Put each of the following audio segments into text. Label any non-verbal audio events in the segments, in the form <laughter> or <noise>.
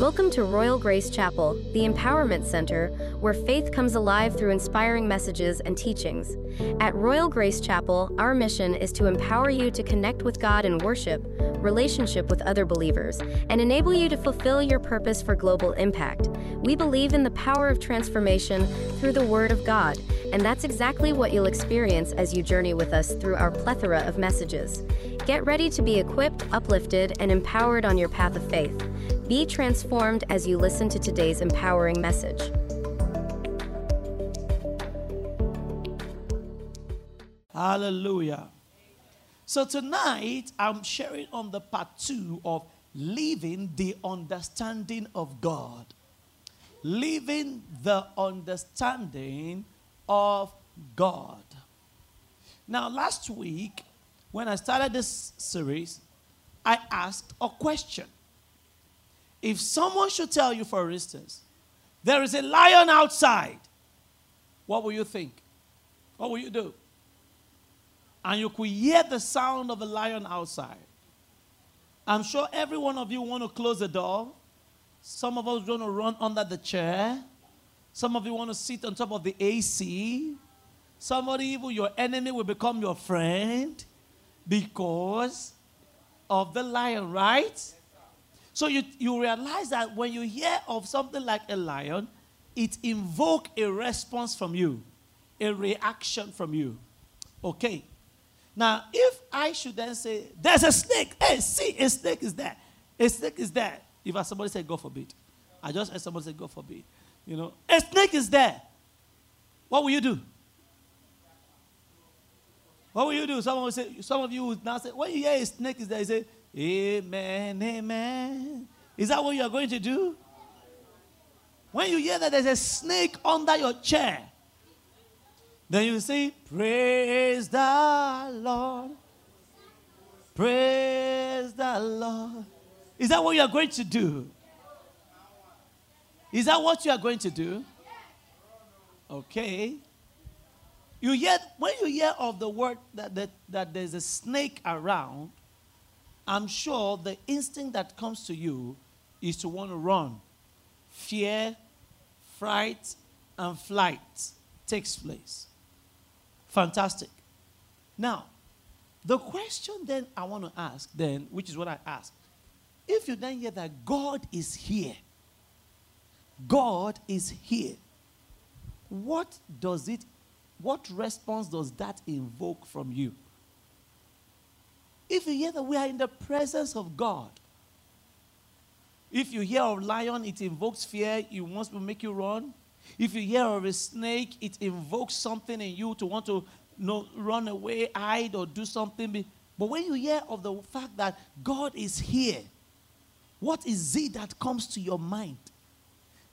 Welcome to Royal Grace Chapel, the Empowerment Center, where faith comes alive through inspiring messages and teachings. At Royal Grace Chapel, our mission is to empower you to connect with God in worship, relationship with other believers, and enable you to fulfill your purpose for global impact. We believe in the power of transformation through the Word of God, and that's exactly what you'll experience as you journey with us through our plethora of messages. Get ready to be equipped, uplifted, and empowered on your path of faith. Be transformed as you listen to today's empowering message. Hallelujah. So tonight I'm sharing on the part two of living the understanding of God. Living the understanding of God. Now, last week, when I started this series, I asked a question. If someone should tell you, for instance, there is a lion outside, what will you think? What will you do? And you could hear the sound of a lion outside. I'm sure every one of you want to close the door. Some of us want to run under the chair. Some of you want to sit on top of the AC. Somebody, even your enemy, will become your friend because of the lion, right? So you, you realize that when you hear of something like a lion, it invoke a response from you, a reaction from you. Okay. Now, if I should then say, there's a snake, hey, see, a snake is there. A snake is there. If somebody say, God forbid. I just heard somebody say, God forbid. You know, a snake is there. What will you do? What will you do? Someone will say, some of you will now say, when you hear a snake is there, you say, Amen, amen. Is that what you are going to do? When you hear that there's a snake under your chair, then you say, Praise the Lord. Praise the Lord. Is that what you are going to do? Is that what you are going to do? Okay. You hear when you hear of the word that, that, that there's a snake around, I'm sure the instinct that comes to you is to want to run. Fear, fright, and flight takes place. Fantastic. Now, the question then I want to ask, then, which is what I ask, if you then hear that God is here, God is here, what does it, what response does that invoke from you? If you hear that we are in the presence of God, if you hear of lion, it invokes fear, it wants to make you run. If you hear of a snake, it invokes something in you to want to you know, run away, hide, or do something. But when you hear of the fact that God is here, what is it that comes to your mind?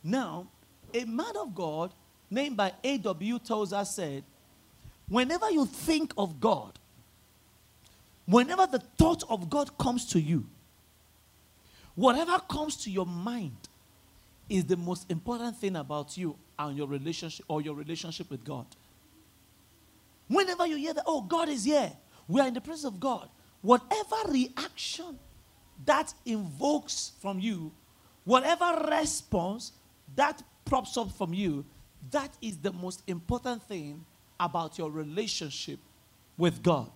Now, a man of God named by A.W. Tozer said, Whenever you think of God, whenever the thought of God comes to you, whatever comes to your mind is the most important thing about you and your relationship or your relationship with God. Whenever you hear that, oh, God is here, we are in the presence of God, whatever reaction that invokes from you, whatever response that props up from you, that is the most important thing about your relationship with God.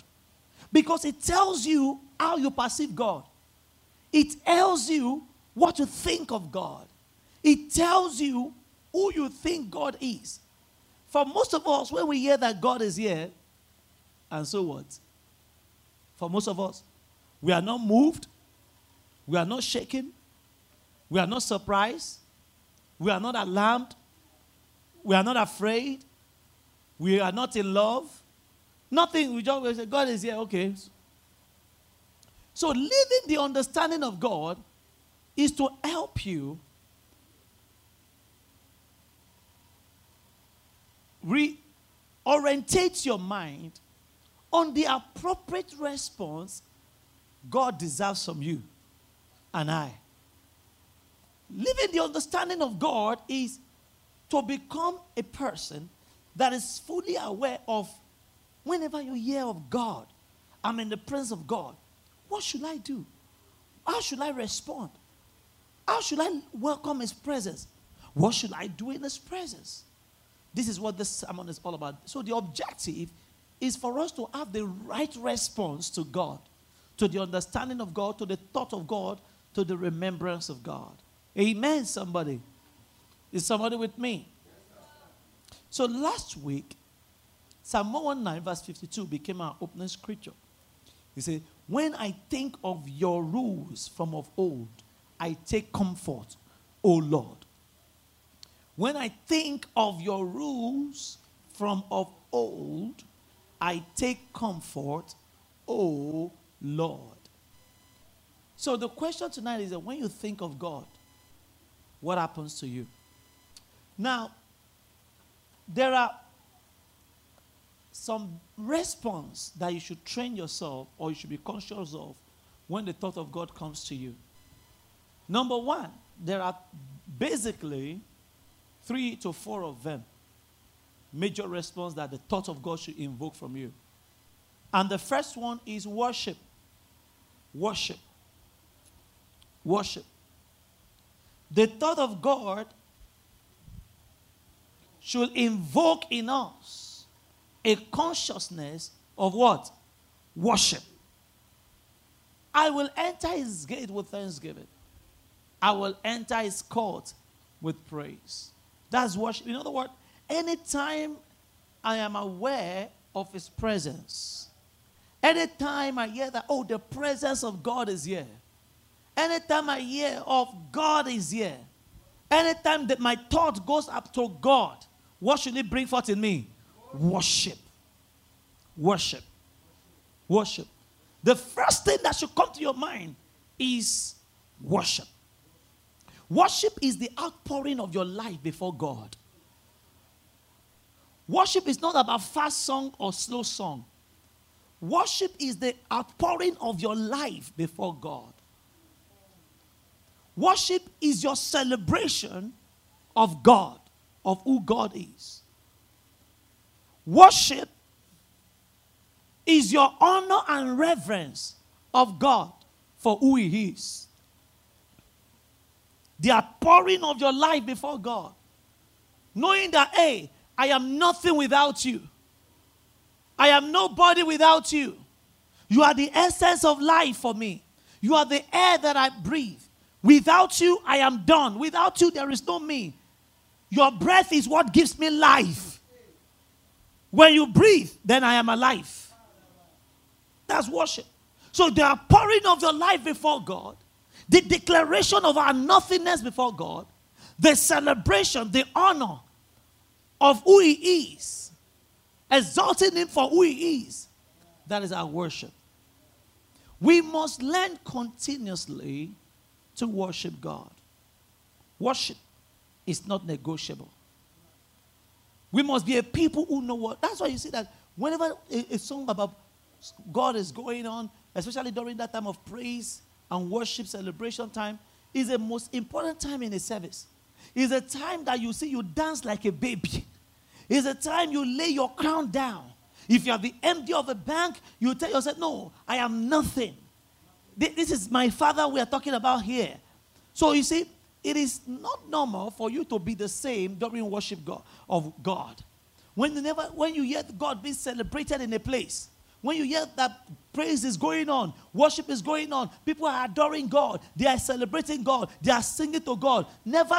Because it tells you how you perceive God, it tells you what you think of God, it tells you who you think God is. For most of us, when we hear that God is here, and so what? For most of us, we are not moved, we are not shaken, we are not surprised, we are not alarmed, we are not afraid, we are not in love. Nothing, we just say, God is here, okay. So, living the understanding of God is to help you reorientate your mind on the appropriate response God deserves from you and I. Living the understanding of God is to become a person that is fully aware of whenever you hear of God, I'm in the presence of God. What should I do? How should I respond? How should I welcome His presence? What should I do in His presence? This is what this sermon is all about. So, the objective is for us to have the right response to God, to the understanding of God, to the thought of God, to the remembrance of God. Amen, somebody. Is somebody with me? So, last week, Psalm 119, verse 52 became our opening scripture. He said, When I think of your rules from of old, I take comfort, O Lord. When I think of your rules from of old, I take comfort, O Lord. So the question tonight is that when you think of God, what happens to you? Now, there are some response that you should train yourself or you should be conscious of when the thought of God comes to you. Number one, there are basically three to four of them. Major response that the thought of God should invoke from you. And the first one is worship. Worship. Worship. The thought of God should invoke in us a consciousness of what? Worship. I will enter his gate with thanksgiving. I will enter his court with praise. That's worship. In other words, anytime I am aware of his presence, anytime I hear that, oh, the presence of God is here, anytime I hear of God is here, anytime that my thought goes up to God, what should it bring forth in me? Worship. Worship. Worship. The first thing that should come to your mind is worship. Worship is the outpouring of your life before God. Worship is not about fast song or slow song. Worship is the outpouring of your life before God. Worship is your celebration of God of who God is. Worship is your honor and reverence of God for who He is. The outpouring of your life before God. Knowing that, hey, I am nothing without you. I am nobody without you. You are the essence of life for me. You are the air that I breathe. Without you, I am done. Without you, there is no me. Your breath is what gives me life. When you breathe, then I am alive. That's worship. So the pouring of your life before God, the declaration of our nothingness before God, the celebration, the honor of who He is, exalting Him for who He is, that is our worship. We must learn continuously to worship God. Worship is not negotiable. We must be a people who know what. That's why you see that whenever a, a song about God is going on, especially during that time of praise and worship celebration time, is the most important time in a service. Is a time that you see you dance like a baby. Is a time you lay your crown down. If you are the MD of a bank, you tell yourself, No, I am nothing. This is my father we are talking about here. So you see, it is not normal for you to be the same during worship of God. When you, never, when you hear God being celebrated in a place, when you hear that praise is going on, worship is going on, people are adoring God, they are celebrating God, they are singing to God. Never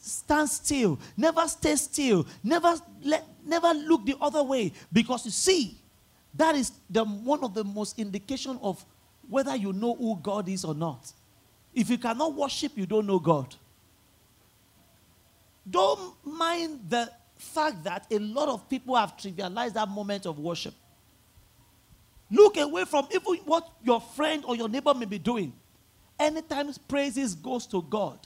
stand still, never stay still, never let, never look the other way, because you see, that is the one of the most indication of whether you know who God is or not. If you cannot worship, you don't know God. Don't mind the fact that a lot of people have trivialized that moment of worship. Look away from even what your friend or your neighbor may be doing. Anytime praises goes to God,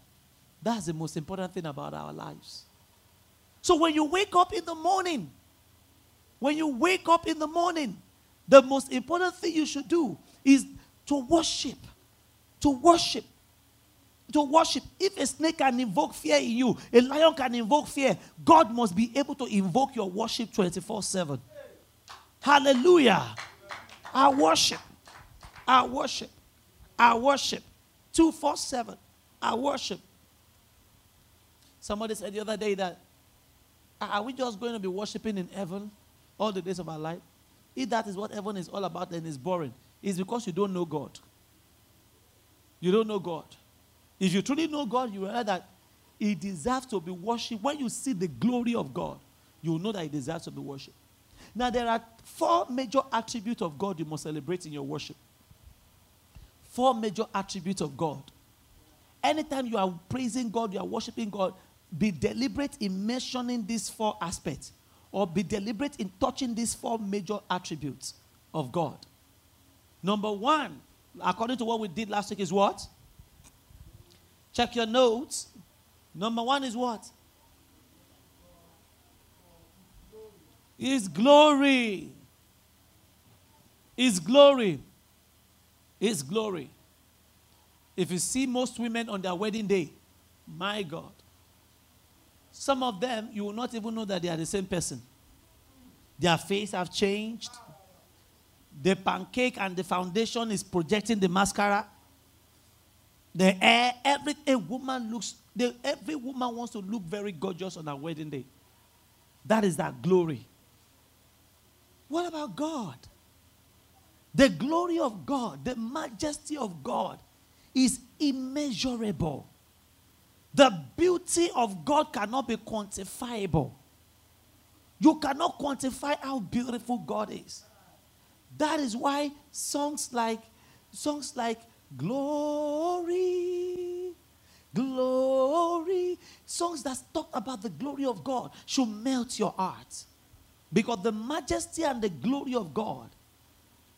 that's the most important thing about our lives. So when you wake up in the morning, when you wake up in the morning, the most important thing you should do is to worship. To worship to worship. If a snake can invoke fear in you, a lion can invoke fear, God must be able to invoke your worship 24 7. Hallelujah. Our worship, our worship, our worship 247. our worship. Somebody said the other day that are we just going to be worshiping in heaven all the days of our life? If that is what heaven is all about, then it's boring. It's because you don't know God. You don't know God. If you truly know God, you realize that He deserves to be worshipped. When you see the glory of God, you will know that He deserves to be worshipped. Now, there are four major attributes of God you must celebrate in your worship. Four major attributes of God. Anytime you are praising God, you are worshiping God, be deliberate in mentioning these four aspects or be deliberate in touching these four major attributes of God. Number one, according to what we did last week, is what? Check your notes. Number one is what? Is glory. Is glory. Is glory. If you see most women on their wedding day, my God, some of them, you will not even know that they are the same person. Their face have changed. The pancake and the foundation is projecting the mascara. The every a woman looks, the, every woman wants to look very gorgeous on her wedding day. That is that glory. What about God? The glory of God, the majesty of God is immeasurable. The beauty of God cannot be quantifiable. You cannot quantify how beautiful God is. That is why songs like songs like glory glory songs that talk about the glory of God should melt your heart. Because the majesty and the glory of God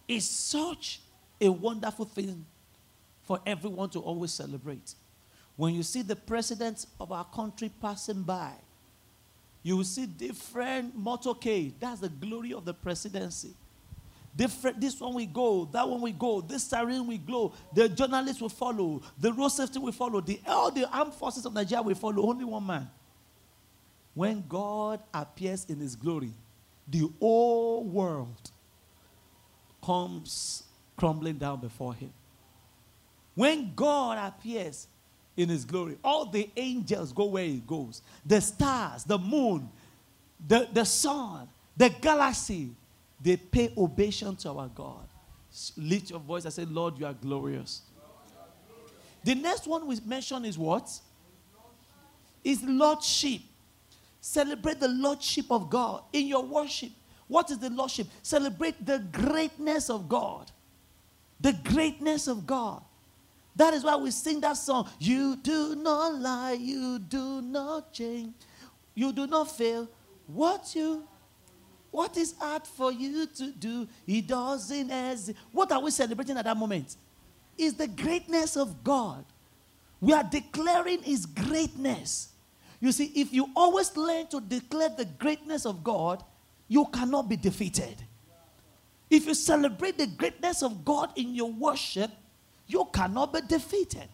is such a wonderful thing for everyone to always celebrate. When you see the president of our country passing by, you will see different motorcade. That's the glory of the presidency. Different, this one we go, that one we go, this siren we go, the journalists will follow, the road safety will follow, the, all the armed forces of Nigeria will follow, only one man. When God appears in his glory, the whole world comes crumbling down before him. When God appears, in his glory. All the angels go where he goes. The stars, the moon, the, the sun, the galaxy, they pay obeisance to our God. Lift your voice and say, Lord, you are glorious. The next one we mention is what? Is Lordship. Celebrate the Lordship of God in your worship. What is the Lordship? Celebrate the greatness of God. The greatness of God. That is why we sing that song. You do not lie, you do not change, you do not fail. What you what is hard for you to do, he doesn't as what are we celebrating at that moment? Is the greatness of God. We are declaring his greatness. You see, if you always learn to declare the greatness of God, you cannot be defeated. If you celebrate the greatness of God in your worship, you cannot be defeated.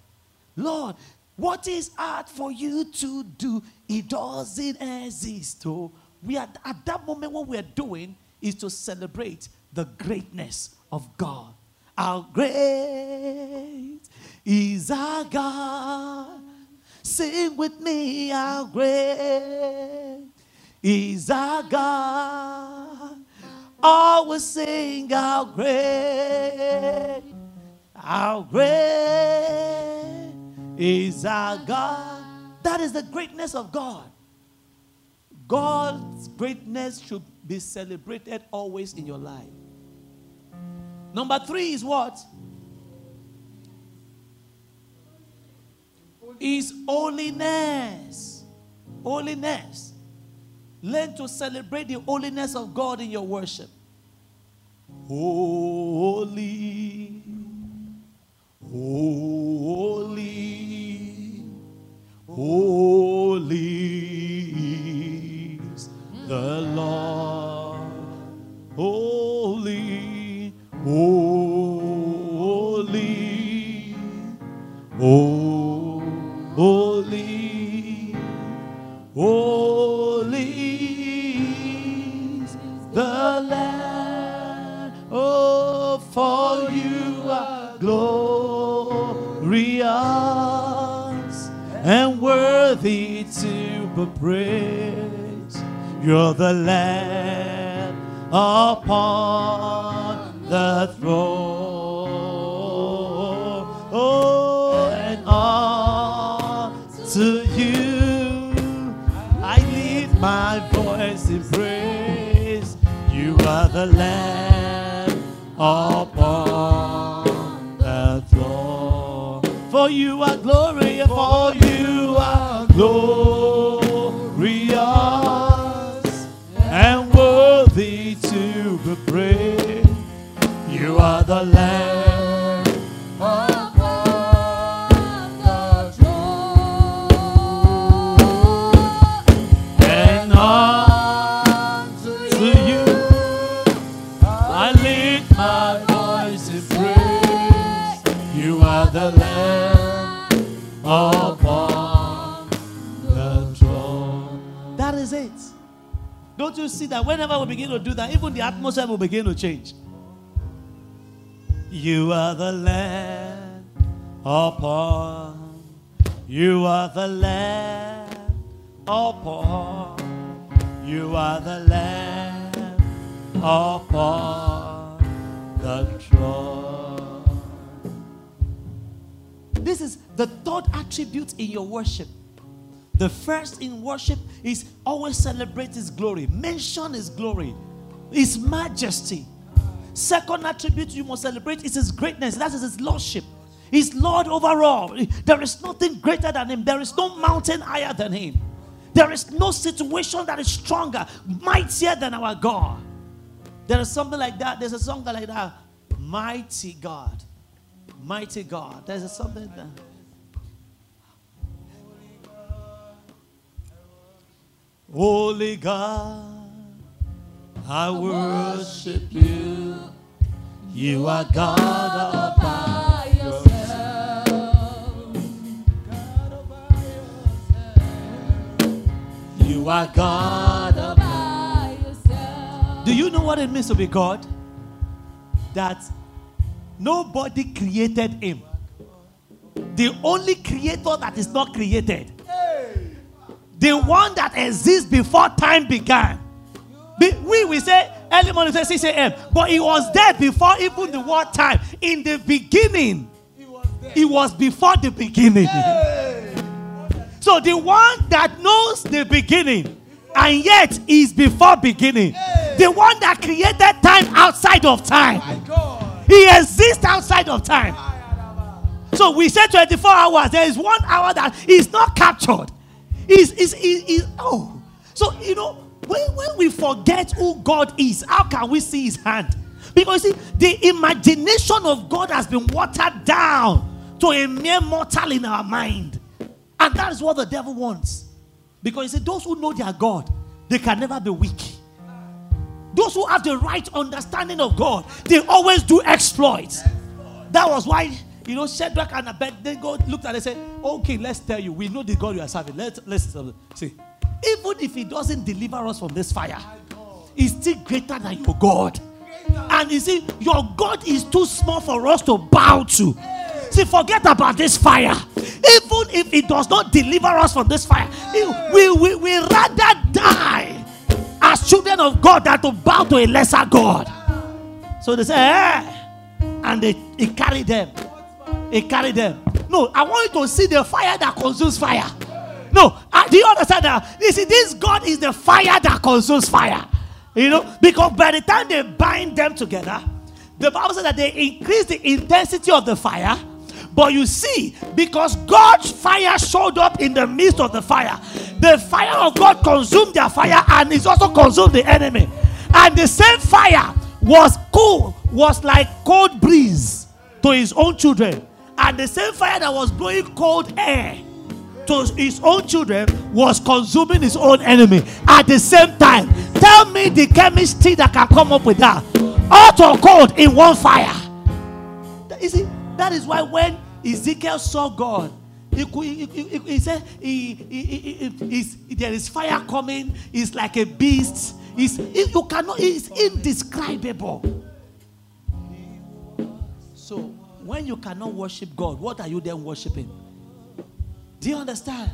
Lord, what is hard for you to do? It doesn't exist. So we are at that moment what we are doing is to celebrate the greatness of God. How great is our God. Sing with me, how great is our God. Always sing, how great how great is our God? That is the greatness of God. God's greatness should be celebrated always in your life. Number three is what? Is holiness. Holiness. Learn to celebrate the holiness of God in your worship. Holy Holy, holy the Lord. Holy, holy, holy, holy is the Lamb. Oh, for you are glorious and worthy to be praised. You're the Lamb upon the throne. Oh, and unto you I lift my voice in praise. You are the Lamb upon the throne. For you are glory, for you are glorious are the Lamb upon the throne. and unto you I lift my voice in praise. You are the Lamb upon the throne. That is it. Don't you see that whenever we begin to do that, even the atmosphere will begin to change? You are the Lamb upon. You are the Lamb upon. You are the Lamb upon the throne. This is the third attribute in your worship. The first in worship is always celebrate His glory, mention His glory, His majesty. Second attribute you must celebrate is His greatness, that is His lordship. He's Lord over all. There is nothing greater than Him, there is no mountain higher than Him. There is no situation that is stronger, mightier than our God. There is something like that. There's a song like that. Mighty God. Mighty God. There's a something that. Holy God, I worship you. You are God all by yourself. You are God all by yourself. Do you know what it means to be God? That nobody created him. The only creator that is not created. The one that exists before time began. We will say early morning, say 6 a.m. But he was there before even the word time. In the beginning, he was was before the beginning. So the one that knows the beginning and yet is before beginning. The one that created time outside of time. He exists outside of time. So we say 24 hours. There is one hour that is not captured. Is is is oh. So you know when, when we forget who God is, how can we see his hand? Because you see, the imagination of God has been watered down to a mere mortal in our mind. And that is what the devil wants. Because you see, those who know their God, they can never be weak. Those who have the right understanding of God, they always do exploits. That was why, you know, Shadrach and Abednego looked at it and said, Okay, let's tell you, we know the God you are serving. Let's, let's see. Even if He doesn't deliver us from this fire, He's still greater than your God. And you see, your God is too small for us to bow to. See, forget about this fire. Even if it does not deliver us from this fire, we, we, we rather die as children of God than to bow to a lesser God. So they say, eh. And they, he carried them. He carried them. No, I want you to see the fire that consumes fire. No, do you understand that? You see, this God is the fire that consumes fire. You know, because by the time they bind them together, the Bible says that they increase the intensity of the fire. But you see, because God's fire showed up in the midst of the fire, the fire of God consumed their fire and it's also consumed the enemy. And the same fire was cool, was like cold breeze to his own children. And the same fire that was blowing cold air to his own children was consuming his own enemy at the same time. Tell me the chemistry that can come up with that. Hot or cold in one fire. You see, that is why when Ezekiel saw God, he, he, he, he- said, There is fire coming, it's like a beast. It's, it- you cannot, it's indescribable. So, when you cannot worship God, what are you then worshiping? Do you understand?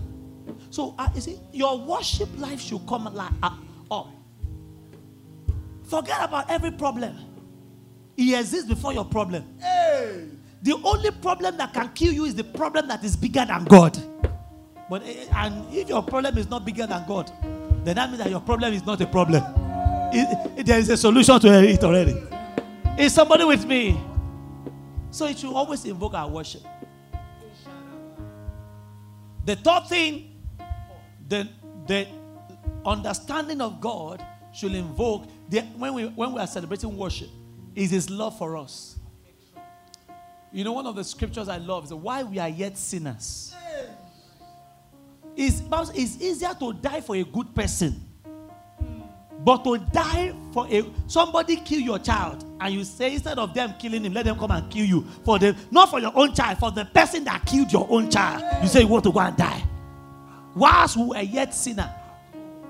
So, uh, you see, your worship life should come like, uh, up. Forget about every problem. He exists before your problem. Hey. The only problem that can kill you is the problem that is bigger than God. But eh, and if your problem is not bigger than God, then that means that your problem is not a problem. It- it- there is a solution to it already. Is somebody with me? So it should always invoke our worship. The third thing, the, the understanding of God should invoke the, when, we, when we are celebrating worship is his love for us. You know, one of the scriptures I love is why we are yet sinners. It's, it's easier to die for a good person, but to die for a somebody kill your child, and you say instead of them killing him, let them come and kill you for the not for your own child, for the person that killed your own child. You say you want to go and die, whilst we are yet sinner.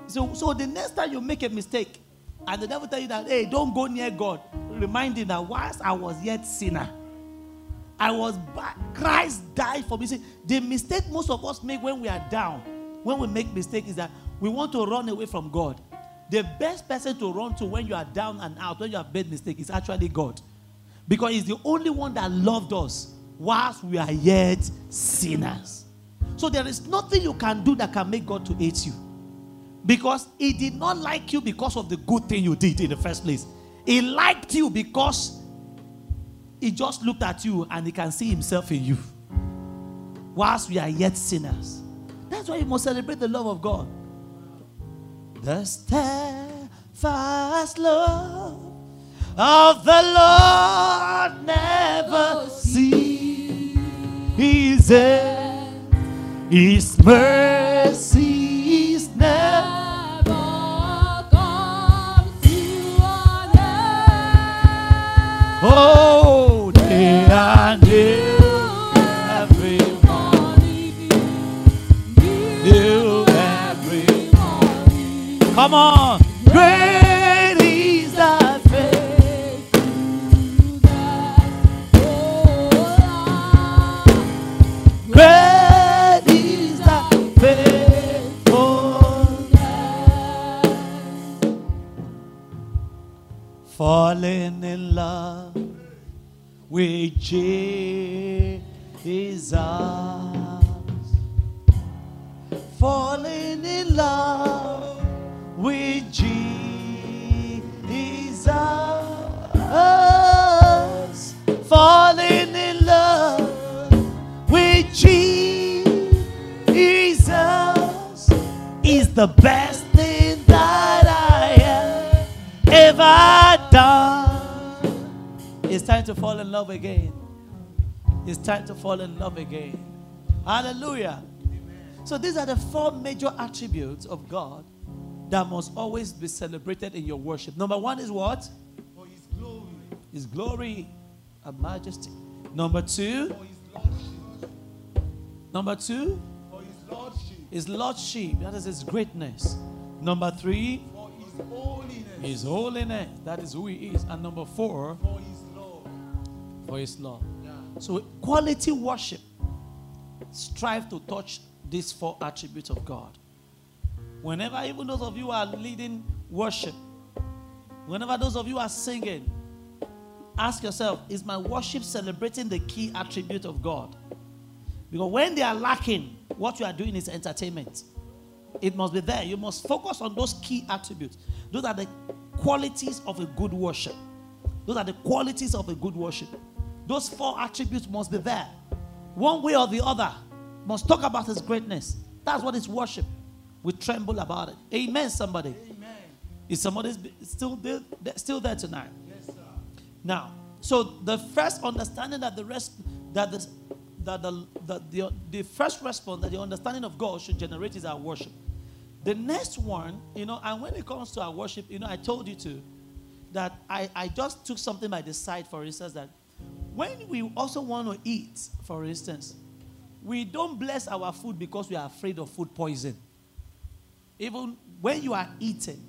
So, so the next time you make a mistake, and the devil tell you that hey, don't go near God, remind him that whilst I was yet sinner. I was bad. Christ died for me. See, the mistake most of us make when we are down, when we make mistake, is that we want to run away from God. The best person to run to when you are down and out, when you have made mistake, is actually God, because He's the only one that loved us whilst we are yet sinners. So there is nothing you can do that can make God to hate you, because He did not like you because of the good thing you did in the first place. He liked you because he just looked at you and he can see himself in you. Whilst we are yet sinners. That's why you must celebrate the love of God. The steadfast love of the Lord never ceases. His mercies never. Oh, day and day, Come on, great is thy faith. Great. Falling in love with Jesus. Falling in love with Jesus. Falling in love with Jesus is the best thing that I have ever done. It's time to fall in love again. It's time to fall in love again. Hallelujah. So these are the four major attributes of God that must always be celebrated in your worship. Number one is what? For his glory. His glory and majesty. Number two, For his lordship. number two, For his lordship. his lordship. That is his greatness. Number three, For his holiness. his holiness. That is who he is. And number four, For his love. for his love. Yeah. So quality worship strive to touch these four attributes of God. Whenever even those of you are leading worship, whenever those of you are singing, ask yourself, is my worship celebrating the key attribute of God? Because when they are lacking, what you are doing is entertainment. It must be there. You must focus on those key attributes. Those are the qualities of a good worship. Those are the qualities of a good worship. Those four attributes must be there. One way or the other must talk about his greatness. That's what is worship. We tremble about it. Amen, somebody. Amen. Is somebody still there, still there tonight? Yes, sir. Now, so the first understanding that the rest that the that the, the, the, the first response that the understanding of God should generate is our worship. The next one, you know, and when it comes to our worship, you know, I told you to that I, I just took something by the side, for instance, that when we also want to eat, for instance, we don't bless our food because we are afraid of food poison. Even when you are eating,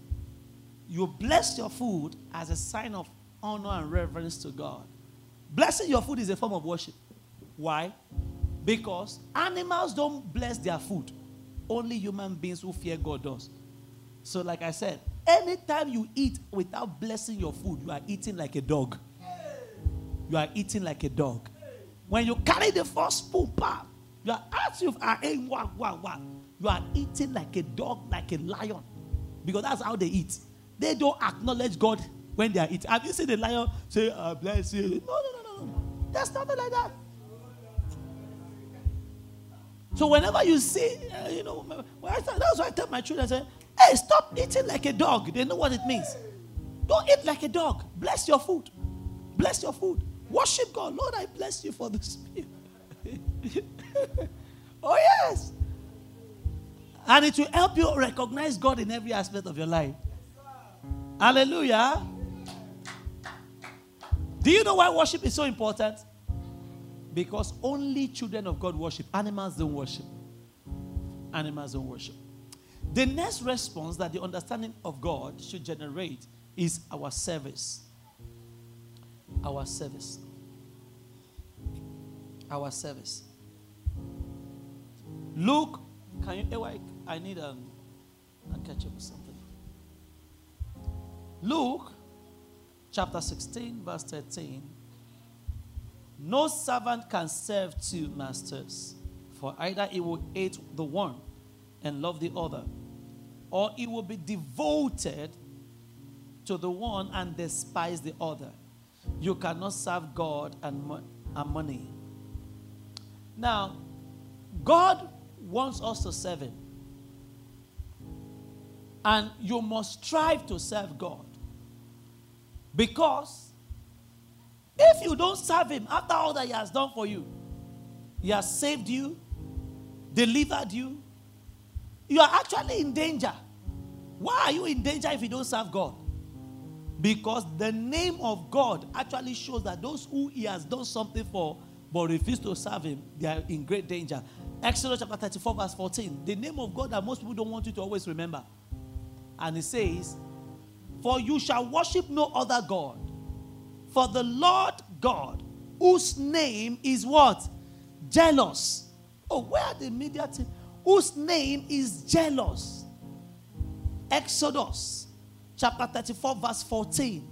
you bless your food as a sign of honor and reverence to God. Blessing your food is a form of worship. Why? Because animals don't bless their food. Only human beings who fear God does. So, like I said, anytime you eat without blessing your food, you are eating like a dog. You are eating like a dog. When you carry the first spoon, you are as if I ain't one, one, one. You are eating like a dog, like a lion. Because that's how they eat. They don't acknowledge God when they are eating. Have you seen the lion say, uh, bless you? No, no, no, no, no. There's nothing like that. So whenever you see, uh, you know, I thought- that's why I tell my children, I say, hey, stop eating like a dog. They know what it means. Don't eat like a dog. Bless your food. Bless your food. Worship God. Lord, I bless you for this meal. <laughs> oh, yes. And it will help you recognize God in every aspect of your life. Hallelujah. Do you know why worship is so important? Because only children of God worship. Animals don't worship. Animals don't worship. The next response that the understanding of God should generate is our service. Our service. Our service. Luke, can you? eh, I need um, a catch up with something. Luke chapter 16, verse 13. No servant can serve two masters, for either he will hate the one and love the other, or he will be devoted to the one and despise the other. You cannot serve God and, mo- and money. Now, God wants us to serve Him. And you must strive to serve God. Because if you don't serve Him after all that He has done for you, He has saved you, delivered you, you are actually in danger. Why are you in danger if you don't serve God? Because the name of God actually shows that those who He has done something for but refuse to serve Him, they are in great danger. Exodus chapter 34, verse 14. The name of God that most people don't want you to always remember. And he says, For you shall worship no other God. For the Lord God, whose name is what? Jealous. Oh, where are the media team? Whose name is jealous. Exodus chapter 34, verse 14.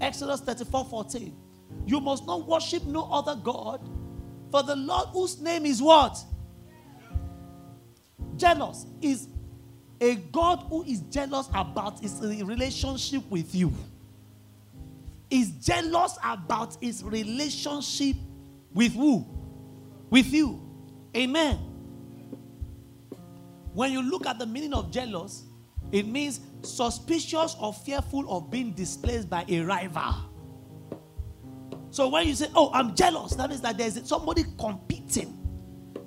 Exodus 34, 14. You must not worship no other God, for the Lord whose name is what? Jealous is a God who is jealous about his relationship with you. Is jealous about his relationship with who? With you. Amen. When you look at the meaning of jealous, it means suspicious or fearful of being displaced by a rival. So when you say, "Oh, I'm jealous," that means that there's somebody competing,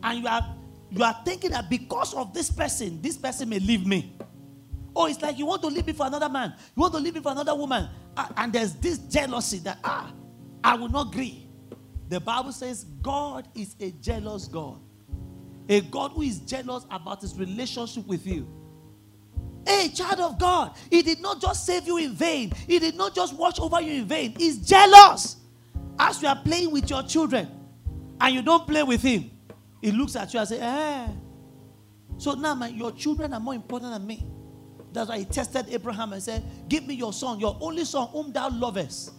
and you are you are thinking that because of this person, this person may leave me. Oh, it's like you want to leave me for another man, you want to leave me for another woman, Ah, and there's this jealousy that ah, I will not agree. The Bible says God is a jealous God, a God who is jealous about his relationship with you. Hey, child of God, He did not just save you in vain, He did not just watch over you in vain. He's jealous. As you are playing with your children and you don't play with Him, He looks at you and says, Eh. So now my, your children are more important than me. That's why He tested Abraham and said, Give me your son, your only son, whom thou lovest.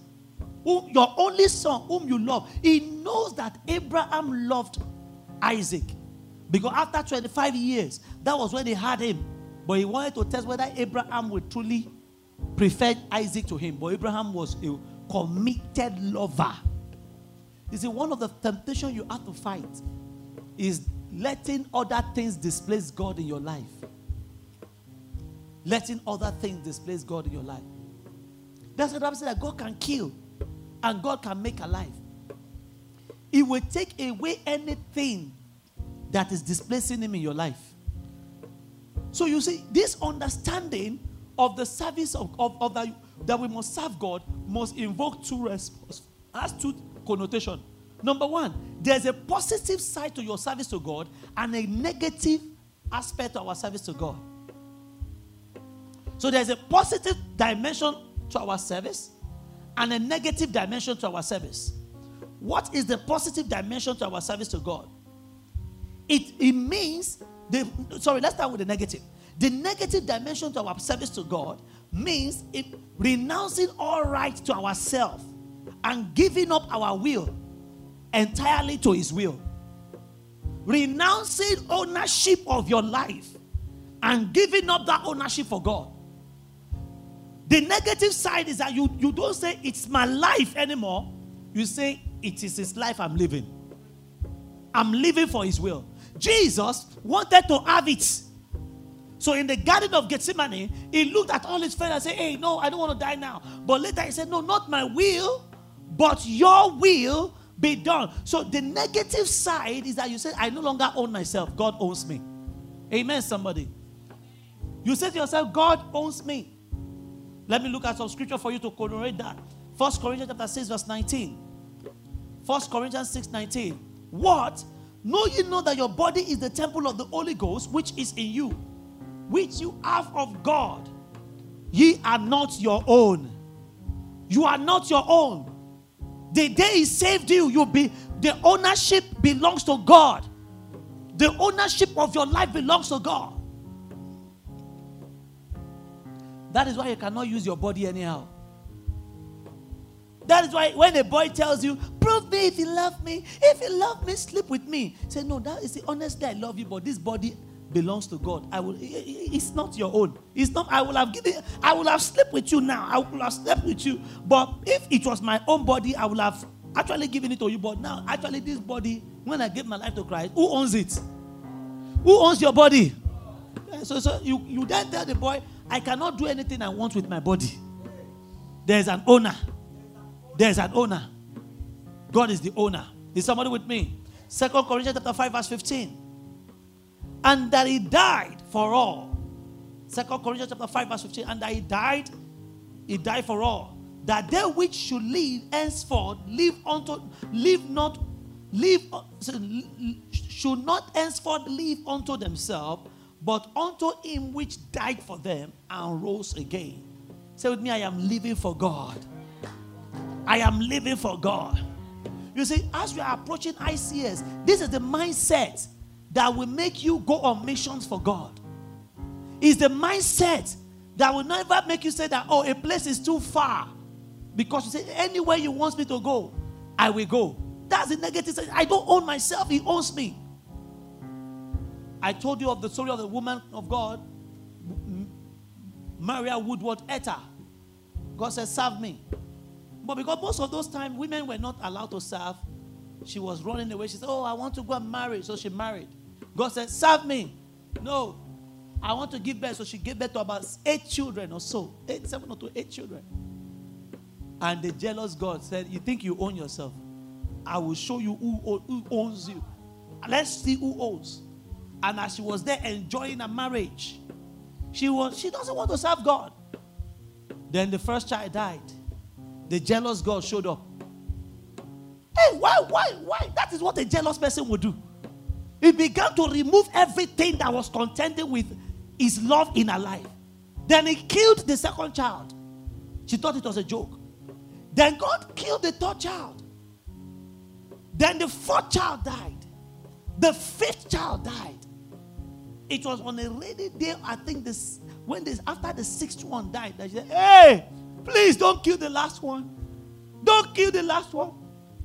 Whom, your only son, whom you love. He knows that Abraham loved Isaac. Because after 25 years, that was when he had him. But he wanted to test whether Abraham would truly prefer Isaac to him. But Abraham was a committed lover. You see, one of the temptations you have to fight is letting other things displace God in your life. Letting other things displace God in your life. That's what I'm saying that God can kill and God can make alive. It will take away anything that is displacing Him in your life. So you see, this understanding of the service of, of, of that, that we must serve God must invoke two responses. Has two connotation. Number one, there's a positive side to your service to God and a negative aspect to our service to God. So there's a positive dimension to our service and a negative dimension to our service. What is the positive dimension to our service to God? It, it means, the, sorry, let's start with the negative. The negative dimension to our service to God means it, renouncing all right to ourselves and giving up our will entirely to His will. Renouncing ownership of your life and giving up that ownership for God. The negative side is that you, you don't say it's my life anymore. You say it is his life I'm living. I'm living for his will. Jesus wanted to have it. So in the Garden of Gethsemane, he looked at all his friends and said, Hey, no, I don't want to die now. But later he said, No, not my will, but your will be done. So the negative side is that you say, I no longer own myself. God owns me. Amen, somebody. You say to yourself, God owns me. Let me look at some scripture for you to corroborate that. First Corinthians chapter 6, verse 19. First Corinthians 6, 19. What? Know you know that your body is the temple of the Holy Ghost, which is in you, which you have of God. Ye are not your own. You are not your own. The day He saved you, you'll be the ownership belongs to God. The ownership of your life belongs to God. That is why you cannot use your body anyhow. That is why when a boy tells you, prove me if you love me, if you love me, sleep with me. Say, no, that is the honestly, I love you, but this body belongs to God. I will it's not your own. It's not I will have given I will have slept with you now. I will have slept with you. But if it was my own body, I would have actually given it to you. But now, actually, this body, when I gave my life to Christ, who owns it? Who owns your body? Eh, so, so you, you then tell the boy, I cannot do anything I want with my body. There's an owner. There's an owner. God is the owner. Is somebody with me? Second Corinthians chapter 5, verse 15. And that he died for all. Second Corinthians chapter 5, verse 15. And that he died, he died for all. That they which should live henceforth live unto live not live uh, should not henceforth live unto themselves, but unto him which died for them and rose again. Say with me, I am living for God. I am living for God. You see, as we are approaching ICS, this is the mindset that will make you go on missions for God. Is the mindset that will never make you say that, oh, a place is too far. Because you say, anywhere you want me to go, I will go. That's the negative. I don't own myself, He owns me. I told you of the story of the woman of God, Maria Woodworth Etter. God said, Serve me. But because most of those times women were not allowed to serve, she was running away. She said, Oh, I want to go and marry. So she married. God said, Serve me. No. I want to give birth. So she gave birth to about eight children or so. Eight, seven or two, eight children. And the jealous God said, You think you own yourself? I will show you who, who owns you. Let's see who owns. And as she was there enjoying a marriage, she was she doesn't want to serve God. Then the first child died. The jealous God showed up. Hey, why, why, why? That is what a jealous person would do. He began to remove everything that was contending with his love in her life. Then he killed the second child. She thought it was a joke. Then God killed the third child. Then the fourth child died. The fifth child died. It was on a rainy day, I think this when this after the sixth one died, that she said, Hey, please don't kill the last one. Don't kill the last one.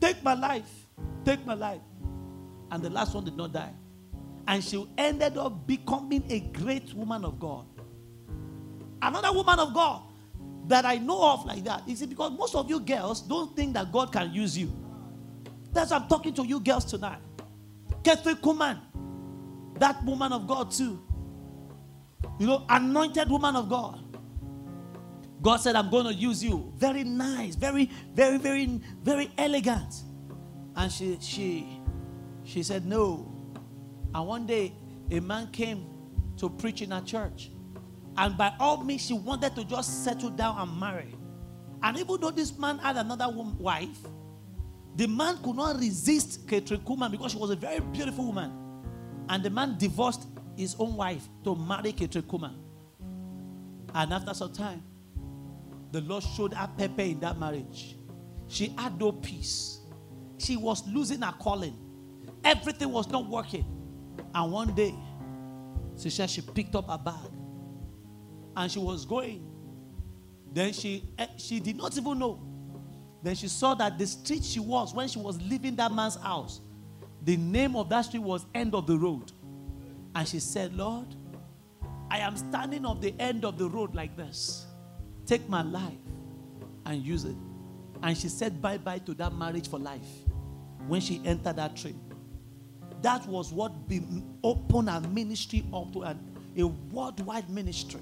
Take my life. Take my life. And the last one did not die. And she ended up becoming a great woman of God. Another woman of God that I know of like that. You see, because most of you girls don't think that God can use you. That's why I'm talking to you girls tonight. Kathryn Kuhlman that woman of God too. You know, anointed woman of God. God said, I'm going to use you. Very nice, very, very, very, very elegant. And she she she said no. And one day a man came to preach in her church. And by all means, she wanted to just settle down and marry. And even though this man had another wife, the man could not resist Kathryn Kuhlman because she was a very beautiful woman. And the man divorced his own wife to marry Kathryn Kuhlman. And after some time, the Lord showed her pepper in that marriage. She had no peace. She was losing her calling. Everything was not working. And one day, she said she picked up a bag and she was going. Then she eh, she did not even know. Then she saw that the street she was when she was leaving that man's house, the name of that street was End of the Road. And she said, Lord, I am standing on the end of the road like this. Take my life and use it. And she said bye bye to that marriage for life when she entered that train. That was what opened her ministry up to an, a worldwide ministry.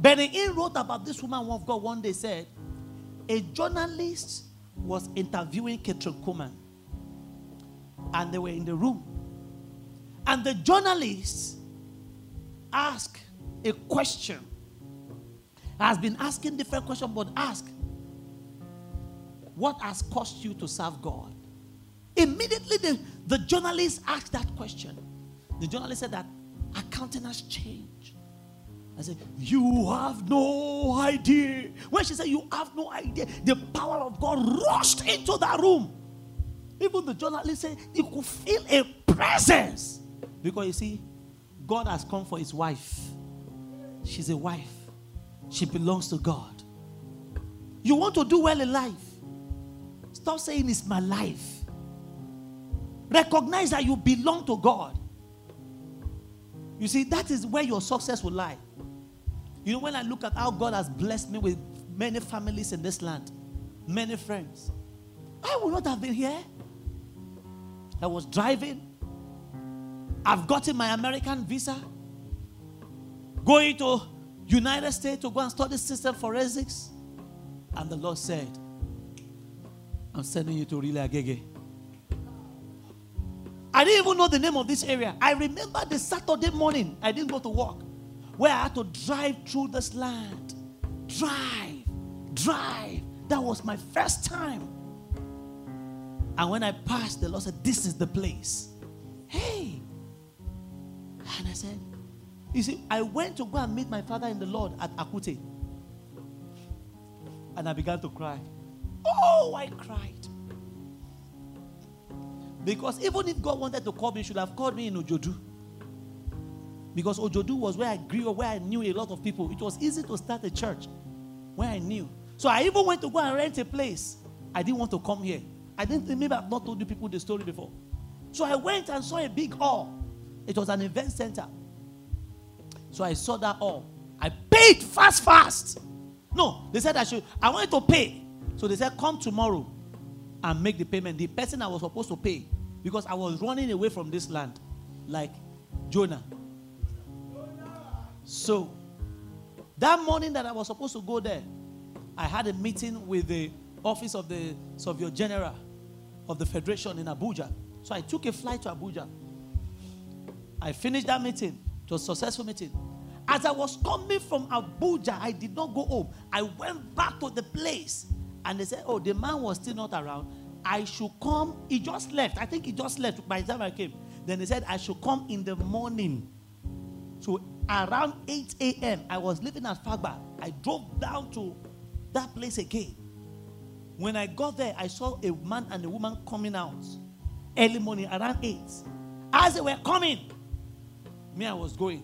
Benny Hinn wrote about this woman of God one day said, a journalist was interviewing Kathryn Kuhlman. And they were in the room. And the journalist asked a question. Has been asking different questions, but ask, what has caused you to serve God? Immediately the, the journalist asked that question. The journalist said that her countenance changed. I said, You have no idea. When she said, You have no idea, the power of God rushed into that room. Even the journalist said, You could feel a presence. Because you see, God has come for his wife. She's a wife, she belongs to God. You want to do well in life? Stop saying it's my life. Recognize that you belong to God. You see, that is where your success will lie. You know, when I look at how God has blessed me with many families in this land, many friends, I would not have been here. I was driving. I've gotten my American visa. Going to United States to go and study system forensics. And the Lord said, I'm sending you to Rile Agege. I didn't even know the name of this area. I remember the Saturday morning, I didn't go to work, where I had to drive through this land. Drive, drive. That was my first time. And when I passed, the Lord said, This is the place. Hey. And I said, You see, I went to go and meet my father in the Lord at Akute. And I began to cry. Oh, I cried. Because even if God wanted to call me, he should have called me in Ojodu. Because Ojodu was where I grew up, where I knew a lot of people. It was easy to start a church where I knew. So I even went to go and rent a place. I didn't want to come here. I didn't think maybe I've not told you people the story before. So I went and saw a big hall. It was an event center. So I saw that hall. I paid fast, fast. No, they said I should. I wanted to pay. So they said, come tomorrow and make the payment. The person I was supposed to pay, because I was running away from this land, like Jonah. So that morning that I was supposed to go there, I had a meeting with the office of the Surveyor General of the Federation in Abuja. So I took a flight to Abuja. I finished that meeting. It was a successful meeting. As I was coming from Abuja, I did not go home. I went back to the place and they said, Oh, the man was still not around. I should come. He just left. I think he just left by the time I came. Then they said, I should come in the morning. So around 8 a.m., I was living at Fagba. I drove down to that place again. When I got there, I saw a man and a woman coming out early morning around 8. As they were coming, me, I was going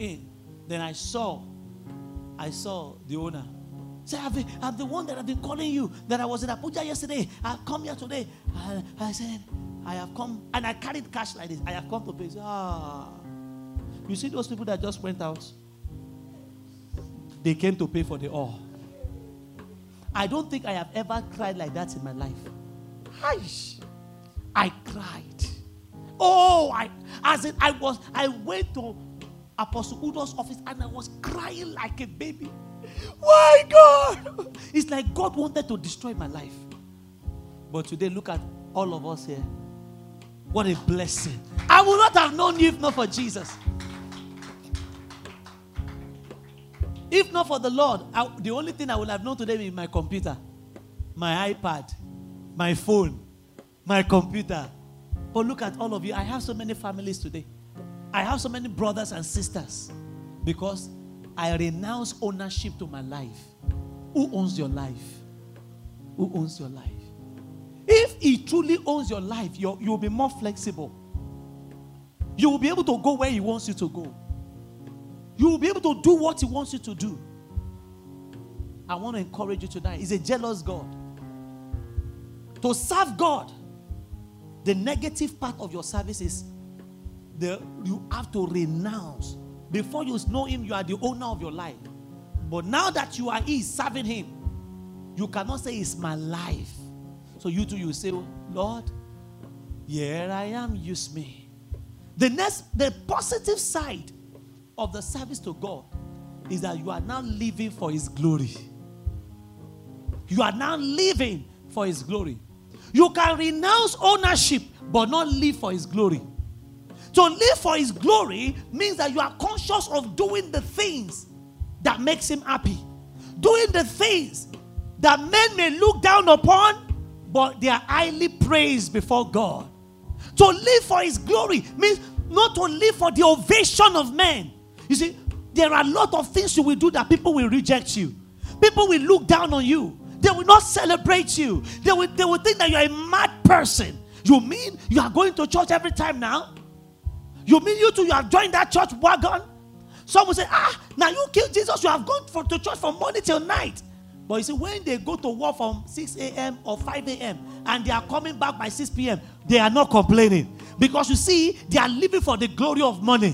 in. Then I saw, I saw the owner Say, I've I'm the one that I've been calling you. That I was in Abuja yesterday. I've come here today. I, I said, I have come. And I carried cash like this. I have come to pay. Ah. You see those people that just went out? They came to pay for the all. I don't think I have ever cried like that in my life. Aish. I cried. Oh, I as in I was I went to Apostle Udo's office and I was crying like a baby. Why, God? It's like God wanted to destroy my life. But today, look at all of us here. What a blessing. I would not have known you if not for Jesus. If not for the Lord, I, the only thing I would have known today is my computer, my iPad, my phone, my computer. But look at all of you. I have so many families today. I have so many brothers and sisters because I renounce ownership to my life. Who owns your life? Who owns your life? If he truly owns your life, you'll be more flexible. You will be able to go where He wants you to go. You will be able to do what He wants you to do. I want to encourage you tonight. He's a jealous God. To serve God, the negative part of your service is the, you have to renounce. Before you know Him, you are the owner of your life. But now that you are His, serving Him, you cannot say it's my life. So you too, you say, Lord, here I am, use me. The next, the positive side of the service to God is that you are now living for His glory. You are now living for His glory. You can renounce ownership but not live for His glory. To live for His glory means that you are conscious of doing the things that makes Him happy, doing the things that men may look down upon, but they are highly praised before God. To live for His glory means not to live for the ovation of men. You see, there are a lot of things you will do that people will reject you. People will look down on you. They will not celebrate you. They will, they will think that you're a mad person. You mean you are going to church every time now? You mean you too, you have joined that church wagon? Some will say, ah, now you killed Jesus, you have gone for, to church from morning till night. But you see, when they go to work from 6 a.m. or 5 a.m. and they are coming back by 6 p.m., they are not complaining. Because you see, they are living for the glory of money.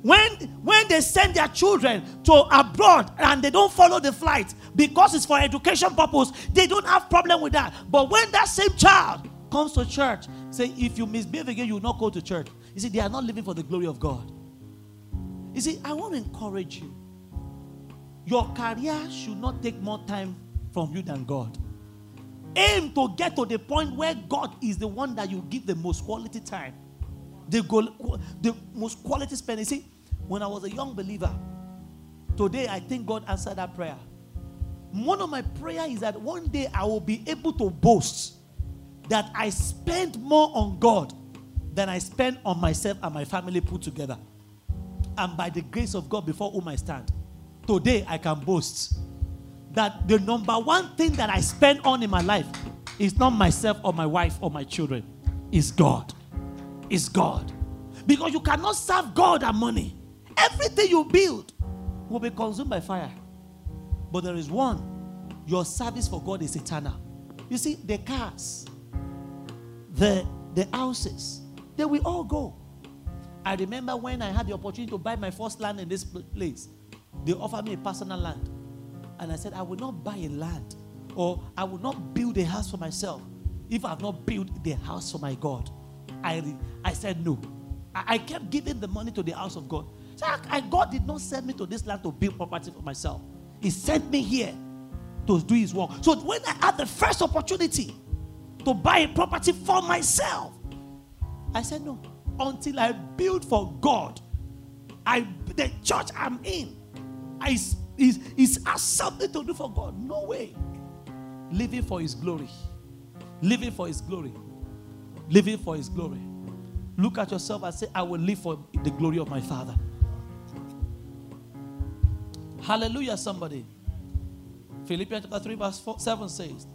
When, when they send their children to abroad and they don't follow the flight because it's for education purpose, they don't have problem with that. But when that same child comes to church, say, if you misbehave again, you will not go to church. You see, they are not living for the glory of God. You see, I want to encourage you. Your career should not take more time from you than God. Aim to get to the point where God is the one that you give the most quality time the, goal, the most quality spending. See, when I was a young believer, today I think God answered that prayer. One of my prayer is that one day I will be able to boast that I spend more on God than I spend on myself and my family put together. And by the grace of God before whom I stand, today I can boast that the number one thing that I spend on in my life is not myself or my wife or my children, is God is God. Because you cannot serve God and money. Everything you build will be consumed by fire. But there is one, your service for God is eternal. You see, the cars, the, the houses, they will all go. I remember when I had the opportunity to buy my first land in this place, they offered me a personal land. And I said, I will not buy a land or I will not build a house for myself if I have not built the house for my God. I, I said no. I, I kept giving the money to the house of God. So I, I, God did not send me to this land to build property for myself. He sent me here to do His work. So when I had the first opportunity to buy a property for myself, I said no. Until I build for God, I the church I'm in, I is is has something to do for God. No way. Living for His glory. Living for His glory living for His glory. Look at yourself and say, I will live for the glory of my Father. Hallelujah, somebody. Philippians chapter 3, verse 4, 7 says,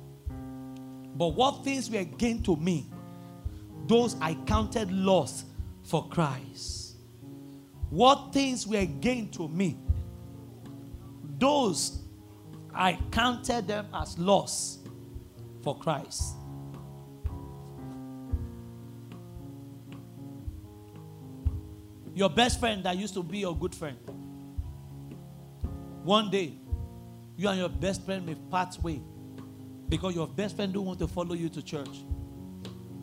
But what things were gained to me, those I counted loss for Christ. What things were gained to me, those I counted them as loss for Christ. Your best friend that used to be your good friend. One day, you and your best friend may part way because your best friend don't want to follow you to church,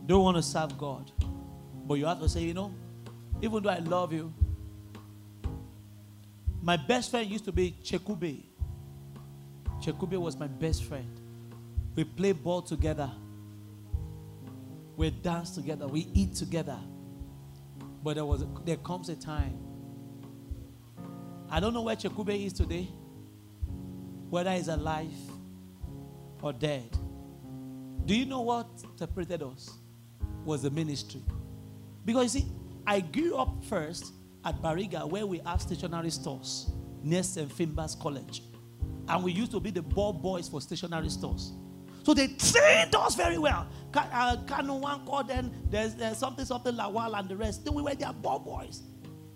don't want to serve God. But you have to say, you know, even though I love you, my best friend used to be Chekube. Chekube was my best friend. We play ball together. We dance together. We eat together. But there was a, there comes a time. I don't know where Chekube is today, whether he's alive or dead. Do you know what separated us? Was the ministry. Because you see, I grew up first at Bariga where we have stationery stores near St. Finbarr's College. And we used to be the ball boys for stationery stores. So they trained us very well. Ka- uh, one called then there's, there's something something Lawal and the rest. Then we were their ball boys.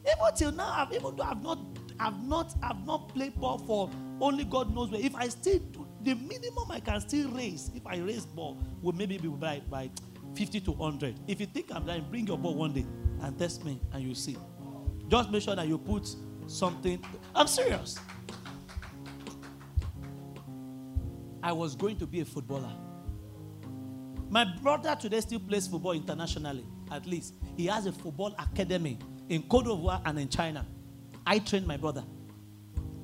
Even till now, I've, even though I've not I've not I've not played ball for only God knows where. If I still do the minimum I can still raise, if I raise ball, will maybe be by by 50 to 100. If you think I'm lying, bring your ball one day and test me and you'll see. Just make sure that you put something. I'm serious. I was going to be a footballer. My brother today still plays football internationally, at least. He has a football academy in Cote d'Ivoire and in China. I trained my brother.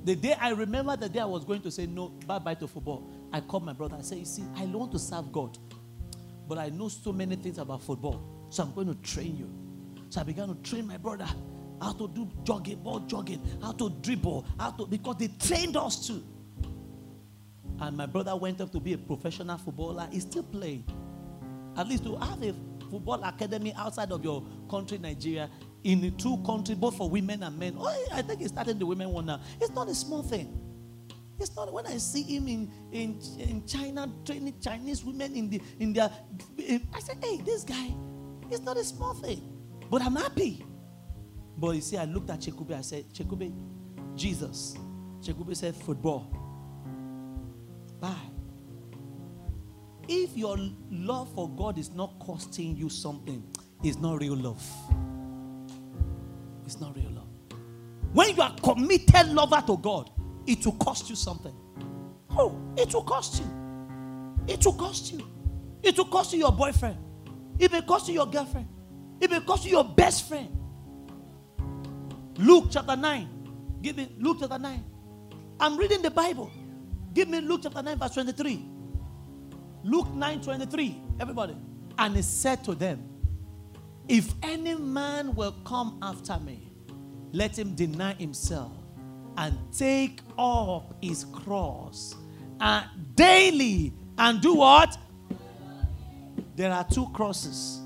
The day I remember the day I was going to say no, bye bye to football, I called my brother. I said, You see, I want to serve God, but I know so many things about football, so I'm going to train you. So I began to train my brother how to do jogging, ball jogging, how to dribble, how to, because they trained us too. And my brother went up to be a professional footballer. He's still playing. At least to have a football academy outside of your country, Nigeria, in the two countries, both for women and men. Oh, I think he started the women one now. It's not a small thing. It's not when I see him in, in, in China training Chinese women in the in their I said, hey, this guy, it's not a small thing. But I'm happy. But you see, I looked at Chekube, I said, Chekube, Jesus. Chekube said, football. Bye. If your love for God is not costing you something, it's not real love. It's not real love. When you are committed lover to God, it will cost you something. Oh, it will cost you. It will cost you. It will cost you your boyfriend. It may cost you your girlfriend. It may cost you your best friend. Luke chapter 9. Give me Luke chapter 9. I'm reading the Bible. Give me Luke chapter 9, verse 23. Luke 9 23. Everybody. And he said to them, If any man will come after me, let him deny himself and take up his cross and daily and do what? There are two crosses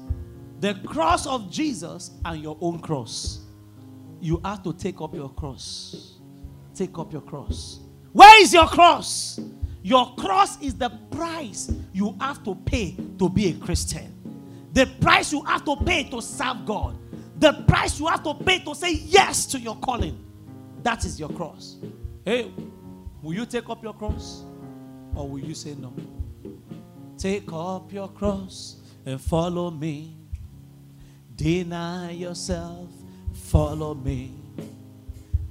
the cross of Jesus and your own cross. You have to take up your cross. Take up your cross. Where is your cross? Your cross is the price you have to pay to be a Christian. The price you have to pay to serve God. The price you have to pay to say yes to your calling. That is your cross. Hey, will you take up your cross? Or will you say no? Take up your cross and follow me. Deny yourself, follow me.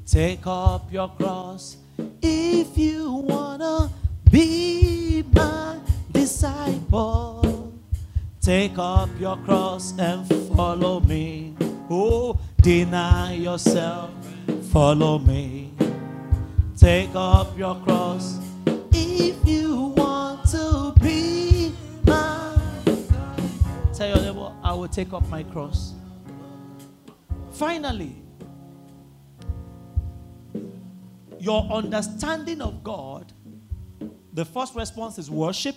Take up your cross if you wanna be my disciple. Take up your cross and follow me. Oh, deny yourself, follow me. Take up your cross if you want to be my. Tell your neighbor, I will take up my cross. Finally, your understanding of God, the first response is worship.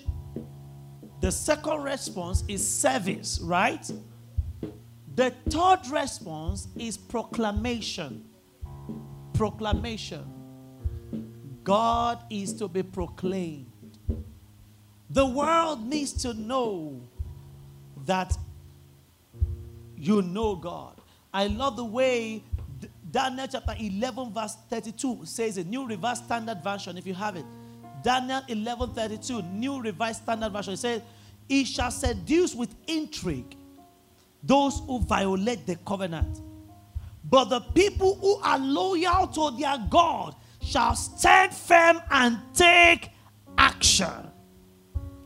The second response is service, right? The third response is proclamation. Proclamation. God is to be proclaimed. The world needs to know that you know God. I love the way Daniel chapter 11, verse 32 says a new revised standard version, if you have it. Daniel 11, 32, new revised standard version. It says, He shall seduce with intrigue those who violate the covenant. But the people who are loyal to their God shall stand firm and take action.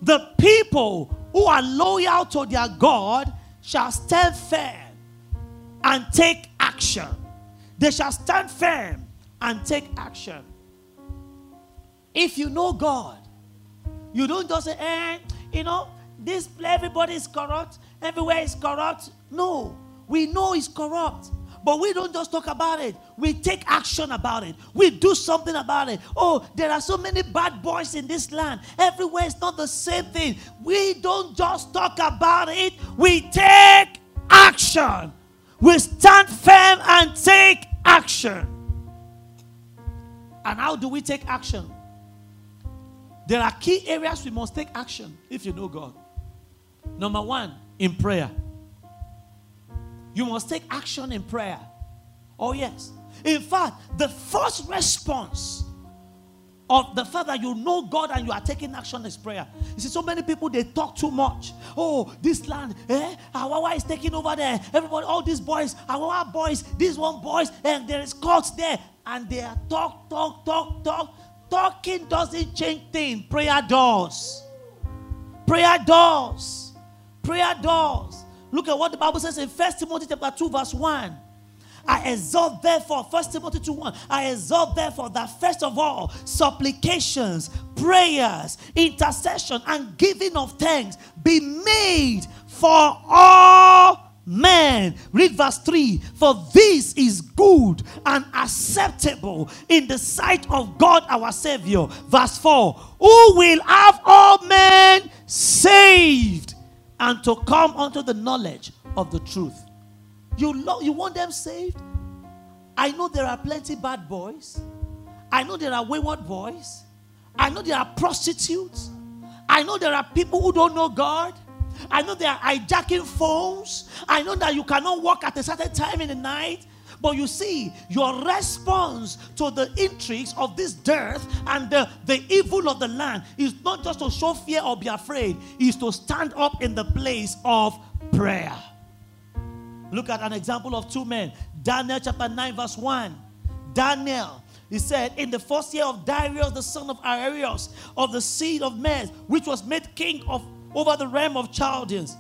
The people who are loyal to their God shall stand firm and take action. They shall stand firm and take action. If you know God, you don't just say, eh, you know, this everybody is corrupt, everywhere is corrupt. No, we know it's corrupt. But we don't just talk about it. We take action about it. We do something about it. Oh, there are so many bad boys in this land. Everywhere is not the same thing. We don't just talk about it. We take action. We stand firm and take action. And how do we take action? There are key areas we must take action if you know God. Number one, in prayer. You must take action in prayer. Oh, yes. In fact, the first response of the fact that you know God and you are taking action is prayer. You see, so many people they talk too much. Oh, this land, eh? Awawa is taking over there. Everybody, all these boys, Awawa boys, this one boys, and there is cults there. And they are talk, talk, talk, talk. Talking doesn't change things. Prayer does. Prayer does. Prayer does. Look at what the Bible says in First Timothy chapter 2, verse 1. I exhort therefore, First Timothy 2 1. I exhort therefore that first of all, supplications, prayers, intercession, and giving of thanks be made for all men. Read verse 3 For this is good and acceptable in the sight of God our Savior. Verse 4 Who will have all men saved and to come unto the knowledge of the truth. You, lo- you want them saved? I know there are plenty bad boys. I know there are wayward boys. I know there are prostitutes. I know there are people who don't know God. I know they are hijacking phones. I know that you cannot walk at a certain time in the night. But you see, your response to the intrigues of this dearth and the, the evil of the land is not just to show fear or be afraid, is to stand up in the place of prayer. Look at an example of two men. Daniel chapter 9, verse 1. Daniel, he said, In the first year of Darius, the son of Arius, of the seed of men, which was made king of over the realm of Chaldeans.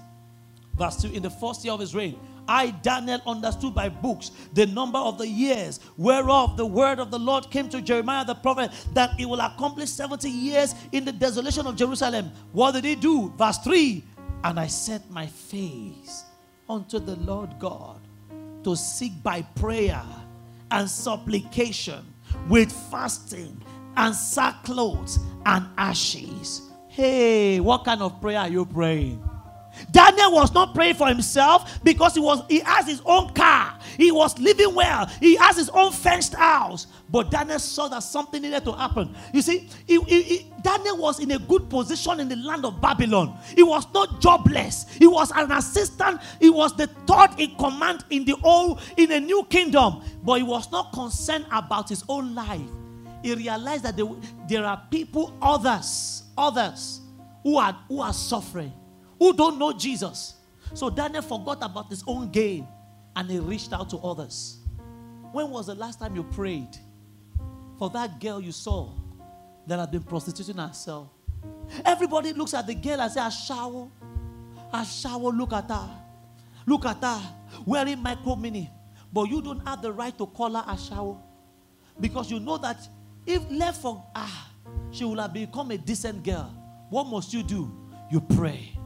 Verse 2 In the first year of his reign, I, Daniel, understood by books the number of the years whereof the word of the Lord came to Jeremiah the prophet that he will accomplish 70 years in the desolation of Jerusalem. What did he do? Verse 3 And I set my face unto the Lord God to seek by prayer and supplication with fasting and sackcloth and ashes. Hey, what kind of prayer are you praying? Daniel was not praying for himself because he was he has his own car. He was living well. He has his own fenced house. But Daniel saw that something needed to happen. You see, he, he, he, Daniel was in a good position in the land of Babylon. He was not jobless. He was an assistant. He was the third in command in the old in a new kingdom. But he was not concerned about his own life. He realized that there, there are people, others, others, who are who are suffering who don't know Jesus. So Daniel forgot about his own gain and he reached out to others. When was the last time you prayed for that girl you saw that had been prostituting herself? Everybody looks at the girl and says, shower. A shower, look at her. Look at her wearing micro mini. But you don't have the right to call her a shower. Because you know that if left for ah, she will have become a decent girl. What must you do? You pray.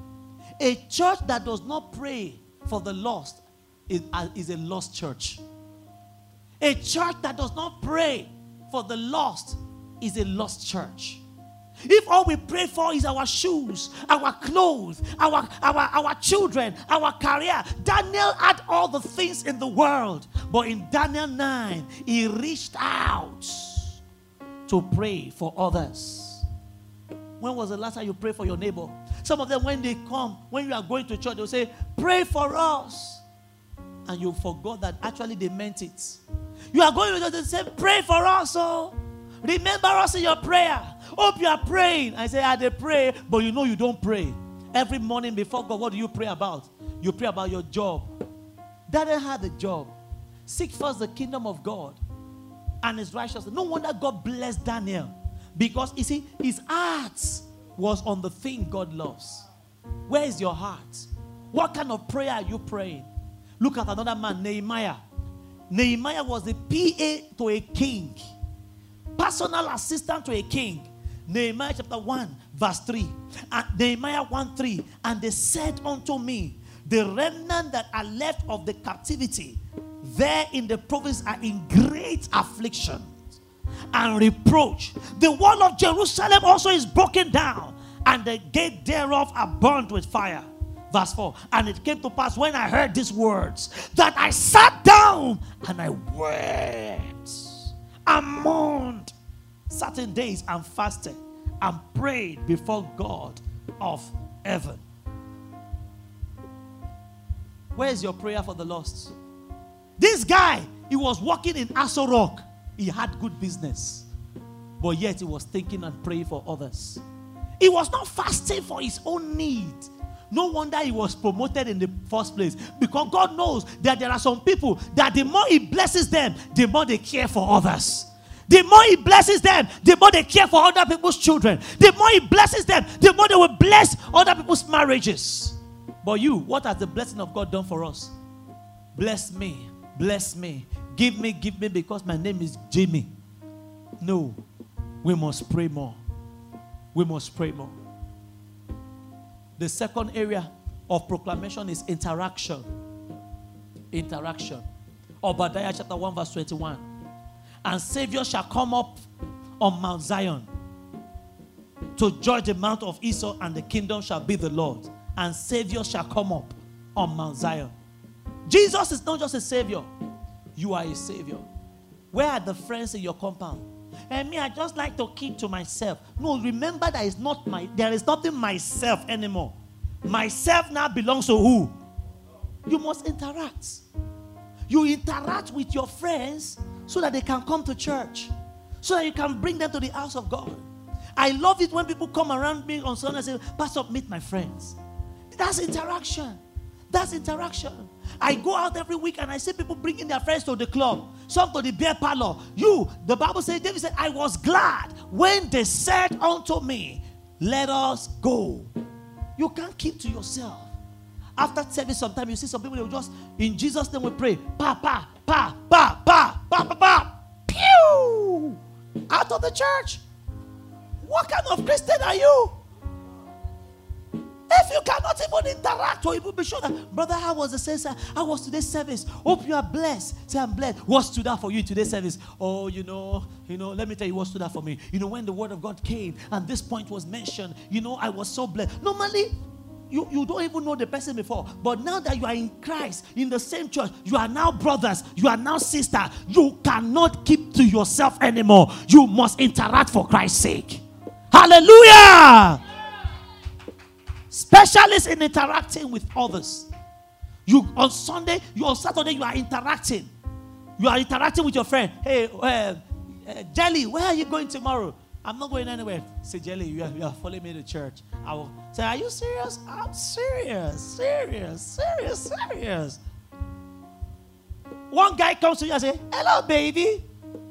A church that does not pray for the lost is, uh, is a lost church. A church that does not pray for the lost is a lost church. If all we pray for is our shoes, our clothes, our, our, our children, our career, Daniel had all the things in the world. But in Daniel 9, he reached out to pray for others. When was the last time you prayed for your neighbor? Some of them, when they come, when you are going to church, they'll say, Pray for us. And you forgot that actually they meant it. You are going to church, they say, Pray for us. Oh, remember us in your prayer. Hope you are praying. I say, I they pray, but you know you don't pray. Every morning before God, what do you pray about? You pray about your job. Daniel had a job. Seek first the kingdom of God and his righteousness. No wonder God blessed Daniel. Because you see, his heart was on the thing God loves. Where is your heart? What kind of prayer are you praying? Look at another man, Nehemiah. Nehemiah was the PA to a king, personal assistant to a king. Nehemiah chapter 1, verse 3. And Nehemiah 1 3. And they said unto me, The remnant that are left of the captivity there in the province are in great affliction and reproach. The wall of Jerusalem also is broken down, and the gate thereof are burned with fire. Verse 4 And it came to pass when I heard these words that I sat down and I wept and mourned certain days and fasted and prayed before God of heaven. Where's your prayer for the lost? This guy, he was walking in Aso Rock. He had good business. But yet he was thinking and praying for others. He was not fasting for his own need. No wonder he was promoted in the first place. Because God knows that there are some people that the more he blesses them, the more they care for others. The more he blesses them, the more they care for other people's children. The more he blesses them, the more they will bless other people's marriages. But you, what has the blessing of God done for us? Bless me, bless me, give me, give me, because my name is Jimmy. No, we must pray more. We must pray more. The second area of proclamation is interaction. Interaction. Obadiah chapter 1, verse 21. And Savior shall come up on Mount Zion to judge the mount of Esau, and the kingdom shall be the Lord. And Savior shall come up on Mount Zion. Jesus is not just a Savior, you are a Savior. Where are the friends in your compound? And me, I just like to keep to myself. No, remember that is not my there is nothing myself anymore. Myself now belongs to who? You must interact. You interact with your friends so that they can come to church, so that you can bring them to the house of God. I love it when people come around me on Sunday and say, Pastor, meet my friends. That's interaction. That's interaction. I go out every week and I see people bringing their friends to the club, some to the beer parlor. You, the Bible says, David said, I was glad when they said unto me, Let us go. You can't keep to yourself. After service, sometimes you see some people, they will just, in Jesus' name, we pray, pa, pa, pa, pa, pa, pa, pa, pa, pew, out of the church. What kind of Christian are you? If you cannot even interact or even be sure that, brother, how was the service? How was today's service? Hope you are blessed. Say, I'm blessed. What stood out for you today's service? Oh, you know, you know, let me tell you what stood out for me. You know, when the word of God came and this point was mentioned, you know, I was so blessed. Normally, you, you don't even know the person before. But now that you are in Christ, in the same church, you are now brothers, you are now sister. You cannot keep to yourself anymore. You must interact for Christ's sake. Hallelujah! Specialists in interacting with others. You on Sunday, you on Saturday, you are interacting. You are interacting with your friend. Hey, uh, uh, Jelly, where are you going tomorrow? I'm not going anywhere. Say, Jelly, you are, you are following me to church. I will say, Are you serious? I'm serious, serious, serious, serious. One guy comes to you and say, Hello, baby.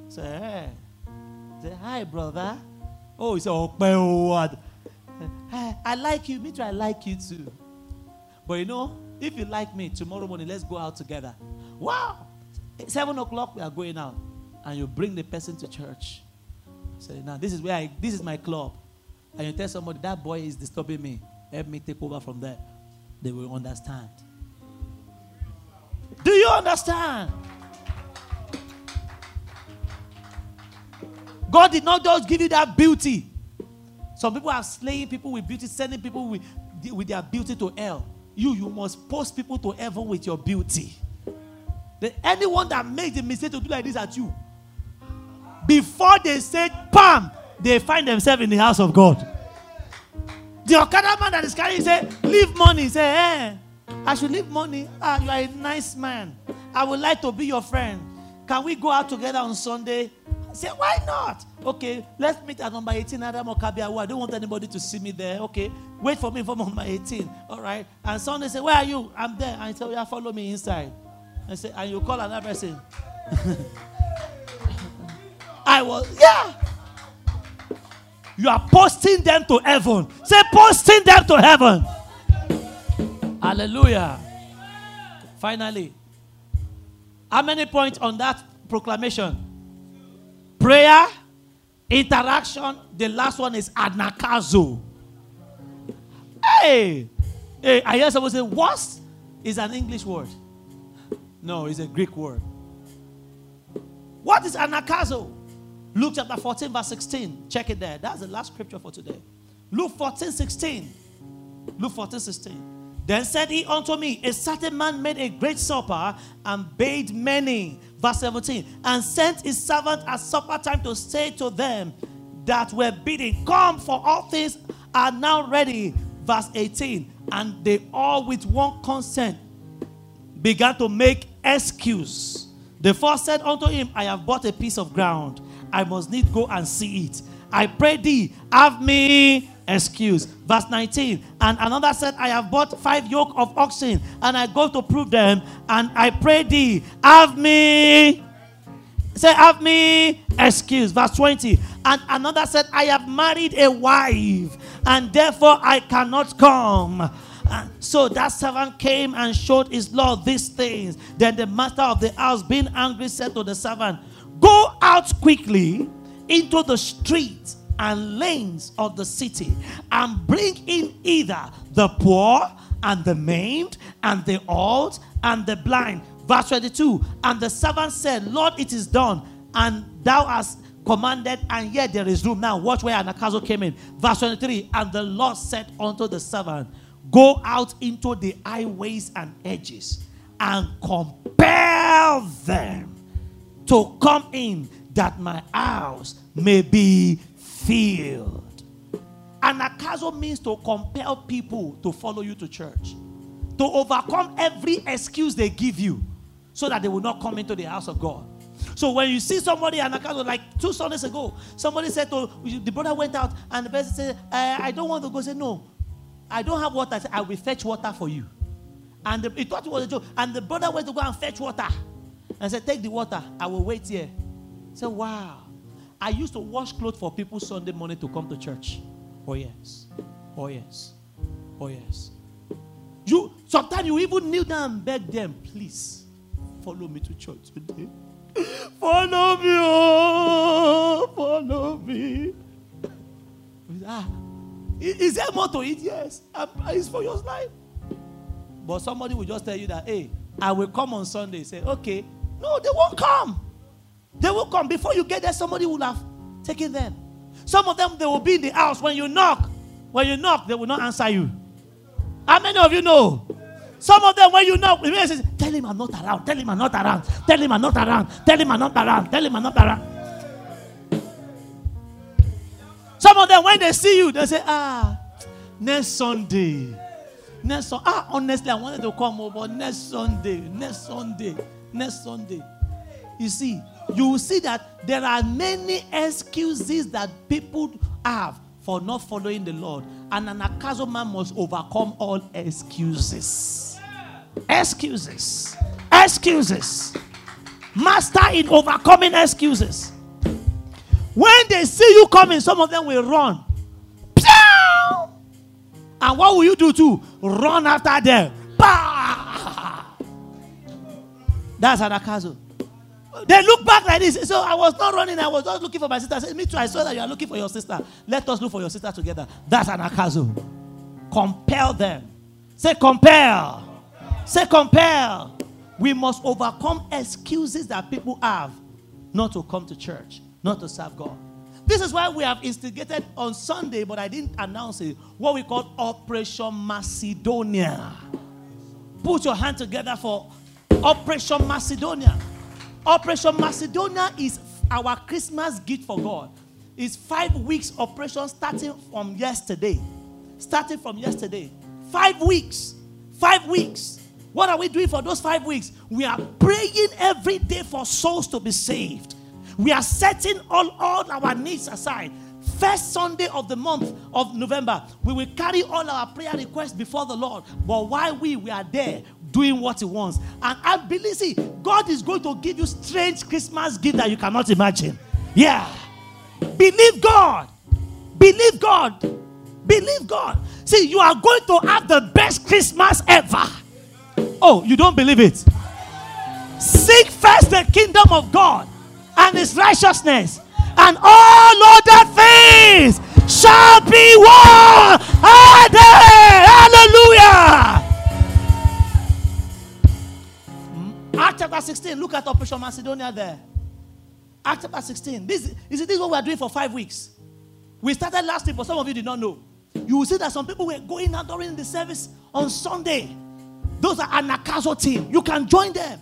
Say, hey. Say, Hi, brother. Oh, he said, Oh, <sighs> I like you. Me too, I like you too. But you know, if you like me, tomorrow morning, let's go out together. Wow. Seven o'clock, we are going out. And you bring the person to church. Say, now this is where I this is my club. And you tell somebody that boy is disturbing me. Help me take over from there. They will understand. Do you understand? God did not just give you that beauty some people are slaying people with beauty, sending people with, with their beauty to hell. You, you must post people to heaven with your beauty. The, anyone that makes the mistake to do like this at you, before they say "Pam," they find themselves in the house of God. The Okada man that is carrying say, "Leave money." Say, "Eh, I should leave money." Ah, you are a nice man. I would like to be your friend. Can we go out together on Sunday? Say, why not? Okay, let's meet at number 18 Adam Okabiawa. I don't want anybody to see me there. Okay, wait for me for number 18. All right. And Sunday say, Where are you? I'm there. And I say, Yeah, follow me inside. I say, and you call another person. <laughs> I was, yeah. You are posting them to heaven. Say, posting them to heaven. Hallelujah. Finally, how many points on that proclamation? Prayer, interaction. The last one is anakazo. Hey, hey, I hear someone say, "What is an English word?" No, it's a Greek word. What is anakazo? Luke chapter 14, verse 16. Check it there. That's the last scripture for today. Luke 14, 16. Luke 14, 16. Then said he unto me, A certain man made a great supper and bade many. Verse 17. And sent his servant at supper time to say to them, that were bidding, Come, for all things are now ready. Verse 18. And they all with one consent began to make excuse. The first said unto him, I have bought a piece of ground. I must need go and see it. I pray thee, have me excuse. Verse 19. And another said, I have bought five yoke of oxen, and I go to prove them, and I pray thee, have me. Say, have me excuse. Verse 20. And another said, I have married a wife, and therefore I cannot come. And so that servant came and showed his Lord these things. Then the master of the house, being angry, said to the servant, Go out quickly into the streets and lanes of the city and bring in either the poor and the maimed and the old and the blind. Verse 22 And the servant said, Lord, it is done, and thou hast commanded, and yet there is room. Now, watch where Anagkazo came in. Verse 23 And the Lord said unto the servant, Go out into the highways and edges and compel them to come in that my house may be filled. Anagkazo means to compel people to follow you to church, to overcome every excuse they give you so that they will not come into the house of God. So when you see somebody Anagkazo, like two Sundays ago, somebody said to the brother went out and the person said, I, I don't want to go. Say, no, I don't have water. I said, I will fetch water for you. And the, he thought it was a joke. And the brother went to go and fetch water. And said, Take the water. I will wait here. Said, Wow. I used to wash clothes for people Sunday morning to come to church. Oh, yes. Oh, yes. Oh, yes. You sometimes you even kneel down and beg them, please follow me to church today. <laughs> Follow me, oh, follow me. Ah, is there more to it? Yes. It's for your life. But somebody will just tell you that, hey, I will come on Sunday. Say, okay. No, they won't come. They will come. Before you get there, somebody will have taken them. Some of them, they will be in the house. When you knock, when you knock, they will not answer you. How many of you know? Some of them, when you knock, the says, tell him I'm not around. Tell him I'm not around. Tell him I'm not around. Tell him I'm not around. Tell him I'm not around. Some of them, when they see you, they say, ah, next Sunday. Next Sunday. Ah, honestly, I wanted to come over next Sunday. Next Sunday. Next Sunday. You see, you will see that there are many excuses that people have for not following the Lord. And an Anagkazo man must overcome all excuses. Excuses. Excuses. Master in overcoming excuses. When they see you coming, some of them will run. And what will you do too? Run after them. That's Anagkazo. They look back like this. So I was not running, I was just looking for my sister. I said, Me too, I saw that you are looking for your sister. Let us look for your sister together. That's Anagkazo. Compel them. Say, compel. compel. Say, compel. We must overcome excuses that people have not to come to church not to serve God. This is why we have instigated on Sunday, but I didn't announce it, what we call Operation Macedonia. Put your hand together for Operation Macedonia. Operation Macedonia is our Christmas gift for God. It's five weeks operation starting from yesterday. Starting from yesterday. Five weeks. Five weeks. What are we doing for those five weeks? We are praying every day for souls to be saved. We are setting all, all our needs aside. First Sunday of the month of November, we will carry all our prayer requests before the Lord. But while we, we are there doing what He wants. And I believe, see, God is going to give you strange Christmas gift that you cannot imagine. Yeah. Believe God. Believe God. Believe God. See, you are going to have the best Christmas ever. Oh, you don't believe it? Seek first the kingdom of God and his righteousness, and all other things shall be added. Hallelujah. Acts chapter 16. Look at Operation Macedonia there. Acts chapter 16. This is this is what we are doing for five weeks. We started last week, but some of you did not know. You will see that some people were going out during the service on Sunday. Those are Anagkazo team. You can join them.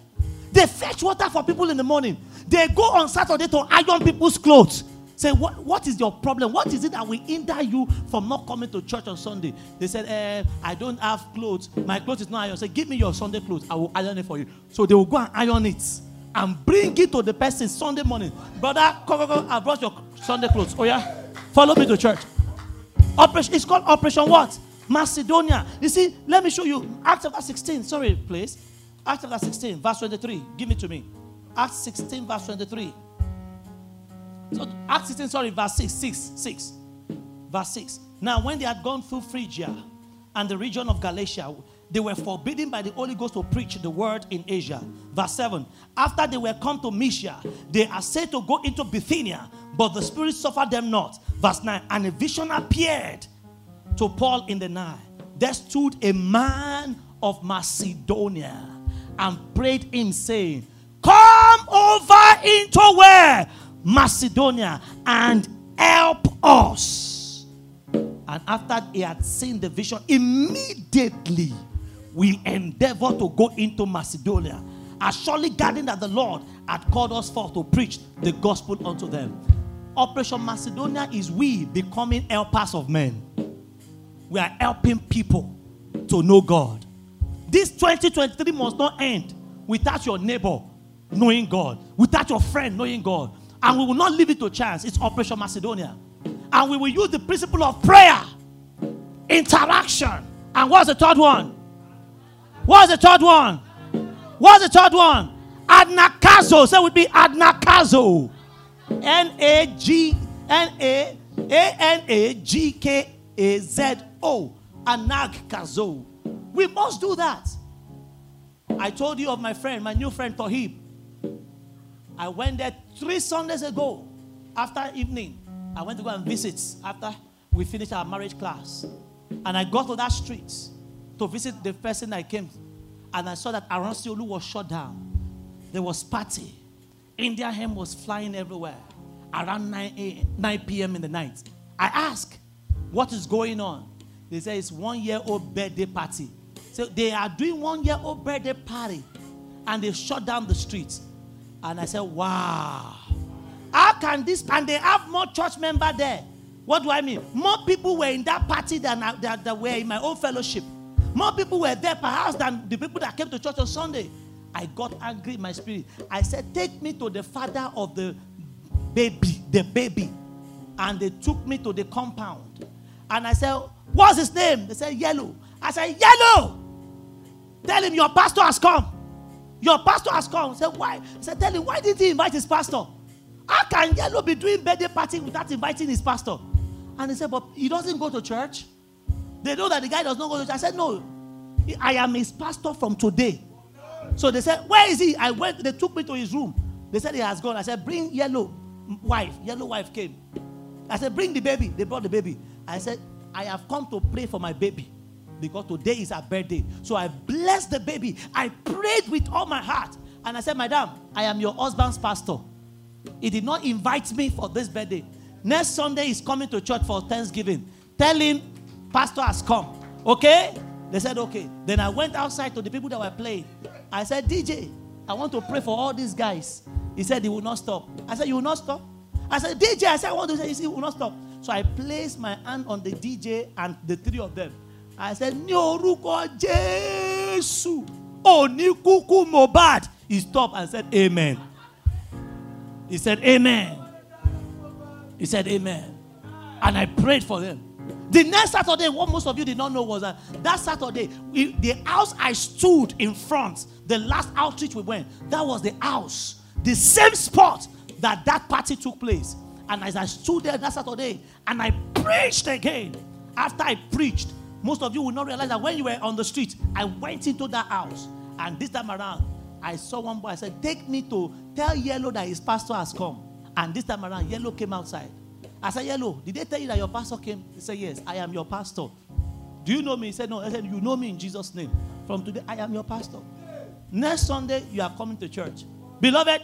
They fetch water for people in the morning. They go on Saturday to iron people's clothes. Say, what, what is your problem? What is it that will hinder you from not coming to church on Sunday? They said, eh, I don't have clothes. My clothes is not iron. Say, give me your Sunday clothes. I will iron it for you. So they will go and iron it and bring it to the person Sunday morning. Brother, come, come. I brought your Sunday clothes. Oh, yeah? Follow me to church. Operation, it's called Operation what? Macedonia. You see, let me show you. Acts chapter 16. Sorry, please. Acts chapter 16, verse 23. Give it to me. Acts 16, verse 23. So Acts 16, sorry, verse 6, 6, 6. Verse 6. Now, when they had gone through Phrygia and the region of Galatia, they were forbidden by the Holy Ghost to preach the word in Asia. Verse 7. After they were come to Mysia, they are said to go into Bithynia, but the Spirit suffered them not. Verse 9. And a vision appeared to Paul in the night. There stood a man of Macedonia and prayed him, saying, Come over into where? Macedonia and help us. And after he had seen the vision, immediately we endeavored to go into Macedonia, as surely guarding that the Lord had called us forth to preach the gospel unto them. Operation Macedonia is we becoming helpers of men. We are helping people to know God. This 2023 must not end without your neighbor knowing God, without your friend knowing God. And we will not leave it to chance. It's Operation Macedonia. And we will use the principle of prayer, interaction. And what's the third one? What's the third one? What's the third one? Anagkazo. Say would be Anagkazo. N A G N A A N A G K A Z O. Anagkazo. We must do that. I told you of my friend, my new friend Tohib. I went there three Sundays ago after evening. I went to go and visit after we finished our marriage class. And I got to that street to visit the person I came. And I saw that Aransiolu was shut down. There was party. Indian hemp was flying everywhere around 9, a, 9 p.m. in the night. I asked, what is going on? They say it's one year old birthday party. So they are doing one year old birthday party and they shut down the streets. And I said, wow. How can this? And they have more church member there. What do I mean? More people were in that party than I- that, were in my own fellowship. More people were there perhaps than the people that came to church on Sunday. I got angry in my spirit. I said, Take me to the father of the baby, the baby. And they took me to the compound. And I said, What's his name? They said, Yellow. I said, Yellow. Tell him your pastor has come. Your pastor has come. Said, Why? I said, Tell him, why didn't he invite his pastor? How can Yellow be doing birthday party without inviting his pastor? And he said, But he doesn't go to church. They know that the guy does not go to church. I said, No. I am his pastor from today. So they said, Where is he? I went, they took me to his room. They said he has gone. I said, Bring yellow wife. Yellow wife came. I said, Bring the baby. They brought the baby. I said, I have come to pray for my baby because today is her birthday. So I blessed the baby. I prayed with all my heart. And I said, Madam, I am your husband's pastor. He did not invite me for this birthday. Next Sunday, he's coming to church for Thanksgiving. Tell him, Pastor has come. Okay? They said, Okay. Then I went outside to the people that were playing. I said, DJ, I want to pray for all these guys. He said, He will not stop. I said, You will not stop? I said, DJ, I said, I want to say, He will not stop. So I placed my hand on the DJ and the three of them. I said, Ní orúkọ Jésù, òní kúkú Mohbad. He stopped and said, Amen. He said, Amen. He said, Amen. And I prayed for them. The next Saturday, what most of you did not know was that that Saturday, we, the house I stood in front, the last outreach we went, that was the house, the same spot that that party took place. And as I stood there that Saturday and I preached again, after I preached, most of you will not realize that when you were on the street, I went into that house. And this time around, I saw one boy. I said, Take me to tell Yellow that his pastor has come. And this time around, Yellow came outside. I said, Yellow, did they tell you that your pastor came? He said, Yes, I am your pastor. Do you know me? He said, No. I said, You know me in Jesus' name. From today, I am your pastor. Next Sunday, you are coming to church. Beloved,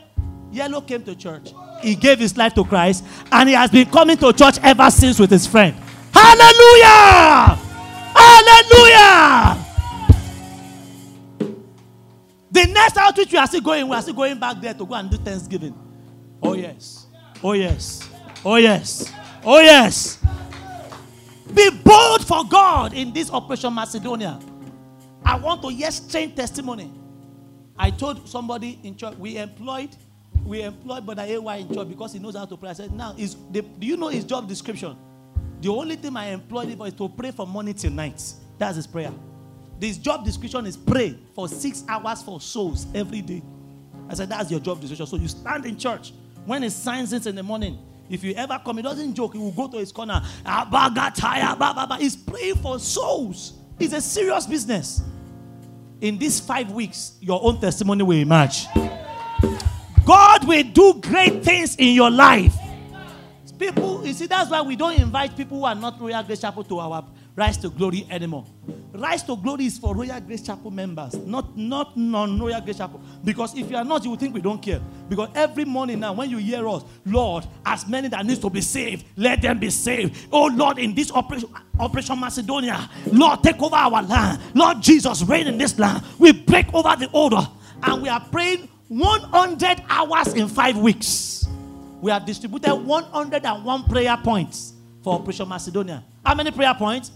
Yellow came to church. He gave his life to Christ, and he has been coming to church ever since with his friend. Hallelujah! Hallelujah! The next outreach we are still going, we are still going back there to go and do Thanksgiving. Oh, yes. Oh, yes. Oh, yes. Oh, yes. Be bold for God in this Operation Macedonia. I want to hear strange testimony. I told somebody in church, we employed, we employed Brother AY in church because he knows how to pray. I said, now, is the, do you know his job description? The only thing I employed him for is to pray from morning till night. That's his prayer. This job description is pray for six hours for souls every day. I said, that's your job description. So you stand in church. When he signs it in the morning, if you ever come, he doesn't joke. He will go to his corner. He's praying for souls. It's a serious business. In these five weeks, your own testimony will emerge. God will do great things in your life. People, you see, that's why we don't invite people who are not Royal Grace Chapel to our Rise to Glory anymore. Rise to Glory is for Royal Grace Chapel members, not, not non-Royal Grace Chapel. Because if you are not, you will think we don't care. Because every morning now, when you hear us, Lord, as many that needs to be saved, let them be saved. Oh Lord, in this operation, Operation Macedonia, Lord, take over our land. Lord Jesus, reign in this land. We break over the order. And we are praying 100 hours in five weeks. We have distributed 101 prayer points for Operation Macedonia. How many prayer points?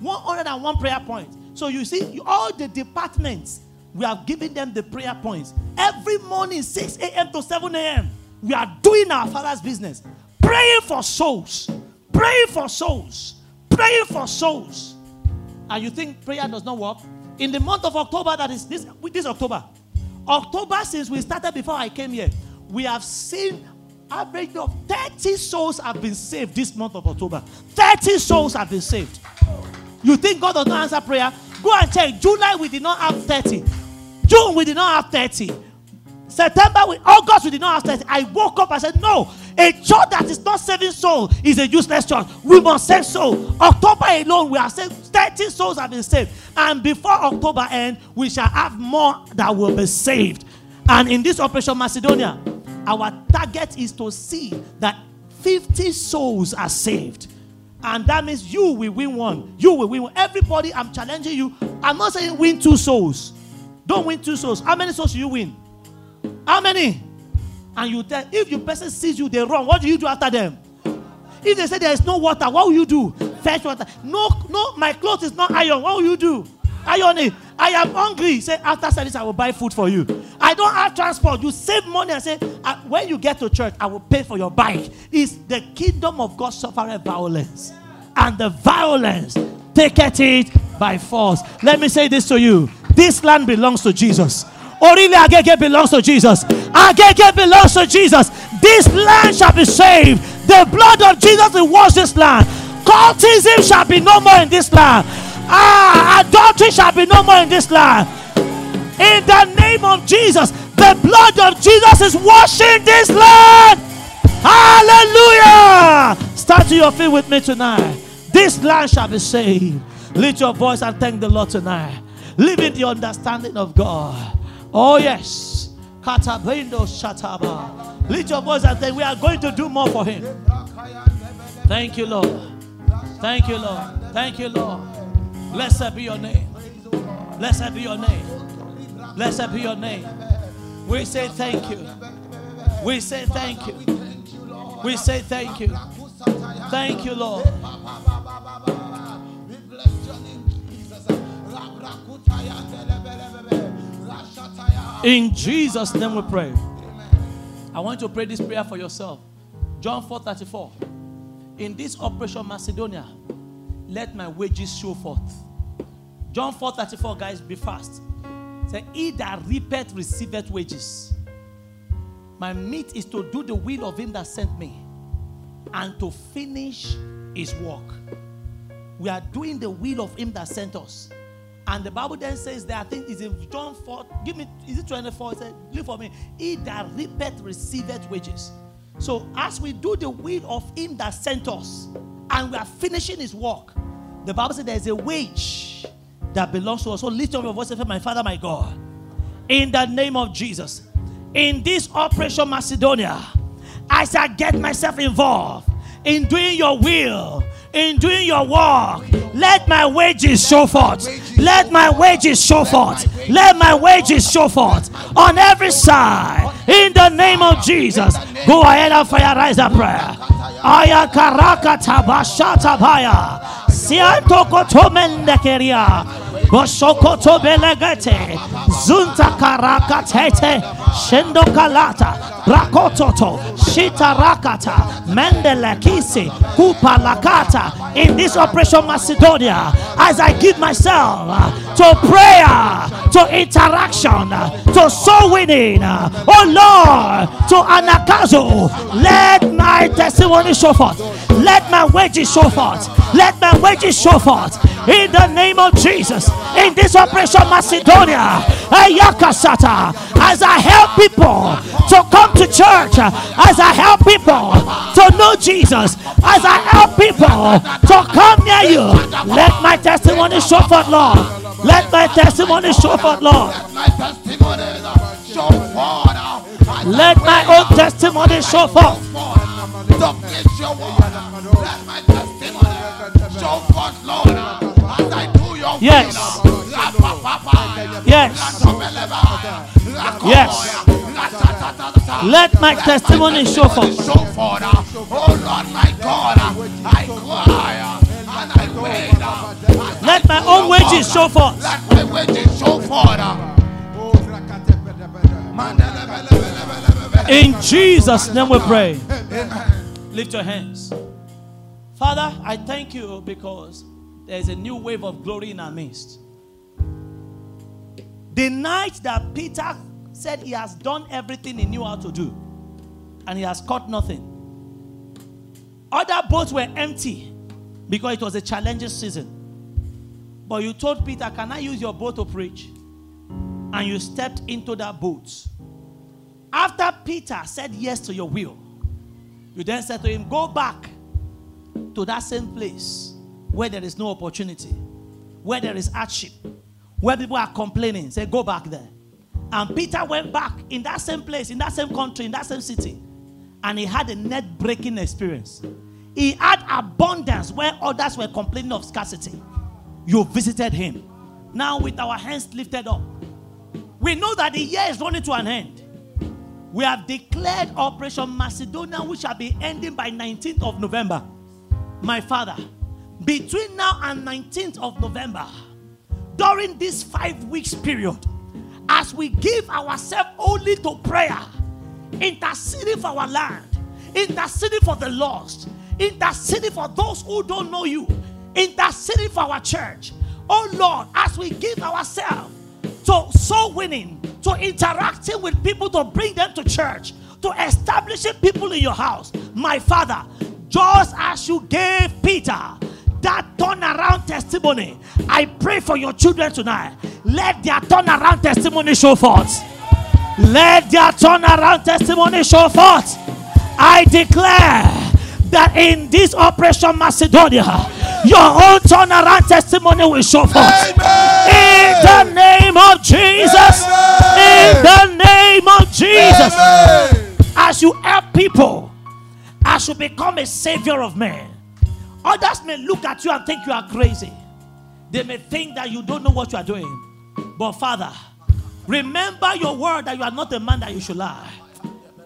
101 prayer points. So you see, all the departments, we have given them the prayer points. Every morning, 6 a.m. to 7 a.m., we are doing our Father's business. Praying for souls. Praying for souls. Praying for souls. And you think prayer does not work? In the month of October, that is this, this October, October, since we started before I came here, we have seen average of 30 souls have been saved this month of October. 30 souls have been saved. You think God does not answer prayer? Go and check. July, we did not have 30. June, we did not have 30. September, we, August, we did not have 30. I woke up, I said, No, a church that is not saving soul is a useless church. We must save soul. October alone, we are saved. 30 souls have been saved. And before October end, we shall have more that will be saved. And in this Operation Macedonia, our target is to see that 50 souls are saved. And that means you will win one. You will win one. Everybody, I'm challenging you. I'm not saying win two souls. Don't win two souls. How many souls do you win? How many? And you tell, if your person sees you, they run. What do you do after them? If they say there is no water, what will you do? Fetch water. No, no, my clothes is not iron. What will you do? Iron it. I am hungry. Say, after service, I will buy food for you. I don't have transport. You save money and say, when you get to church, I will pay for your bike. Is the kingdom of God suffering violence? And the violence taketh it by force. Let me say this to you. This land belongs to Jesus. Orile Agege belongs to Jesus. Agege belongs to Jesus. This land shall be saved. The blood of Jesus will wash this land. Cultism shall be no more in this land. Ah, adultery shall be no more in this land. In the name of Jesus, the blood of Jesus is washing this land. Hallelujah. Start to your feet with me tonight. This land shall be saved. Lift your voice and thank the Lord tonight. Live in the understanding of God. Oh, yes. Katabindo Shataba. Lift your voice and thank. We are going to do more for Him. Thank you, Lord. Thank you, Lord. Thank you, Lord. Blessed be your name. Blessed be your name. Blessed be your name. We say thank you. We say thank you. We say thank you. Thank you, Lord. In Jesus' name we pray. I want you to pray this prayer for yourself. John 4 34. In this operation Macedonia, let my wages show forth. John 4 34, guys, be fast. Say, He that reapeth receiveth wages. My meat is to do the will of him that sent me and to finish his work. We are doing the will of him that sent us. And the Bible then says that I think it's in John 4. Give me, is it 24? It said, Leave for me. He that reapeth receiveth wages. So as we do the will of him that sent us, and we are finishing his work, the Bible says there's a wage that belongs to us. So lift up your voice and say, My Father, my God, in the name of Jesus, in this Operation Macedonia, I shall get myself involved in doing your will, in doing your work. Let my wages show forth. Let my wages show forth. Let my wages show forth on every side. In the name of Jesus. Go ahead and fire rise a prayer. Aya karaka tabashata baya. Sianto kotomende keria. Boshokoto belegete. Zunta karaka tete. Shendo kalata. Rakototo. Shita rakata. Mendele kisi. Kupa lakata. In this operation Macedonia, as I give myself to prayer, to interaction, to soul winning, oh Lord, to Anagkazo, let my testimony show forth. Let my wages show forth. Let my wages show forth. In the name of Jesus. In this operation Macedonia. Ayakasata. As I help people to come to church. As I help people to know Jesus. As I help people to come near you. Let my testimony show forth, Lord. Let my testimony show forth, Lord. Let my testimony show forth. Let my own testimony show forth. Yes. Yes. Yes. Let my testimony show forth. Oh Lord, my God. I cry and I wait. Let my own wages show forth. Let my wages show forth. In Jesus' name we pray. Lift your hands. Father, I thank you because there's a new wave of glory in our midst. The night that Peter said he has done everything he knew how to do, and he has caught nothing. Other boats were empty because it was a challenging season. But you told Peter, Can I use your boat to preach? And you stepped into that boat. After Peter said yes to your will, you then said to him, Go back to that same place where there is no opportunity, where there is hardship, where people are complaining. Say, Go back there. And Peter went back in that same place, in that same country, in that same city, and he had a net breaking experience. He had abundance where others were complaining of scarcity. You visited him. Now, with our hands lifted up, we know that the year is running to an end. We have declared Operation Macedonia, which shall be ending by 19th of November. My father, between now and 19th of November, during this five weeks period, as we give ourselves only to prayer, interceding for our land, interceding for the lost, interceding for those who don't know you, interceding for our church. Oh Lord, as we give ourselves to soul winning, to interacting with people to bring them to church, to establishing people in your house, my Father, just as you gave Peter that turnaround testimony, I pray for your children tonight. Let their turnaround testimony show forth. Let their turnaround testimony show forth. I declare that in this operation Macedonia, your own turnaround testimony will show forth. In the name of Jesus. In the name of Jesus. As you help people, as you become a savior of men, others may look at you and think you are crazy. They may think that you don't know what you are doing. But Father, remember your word that you are not a man that you should lie.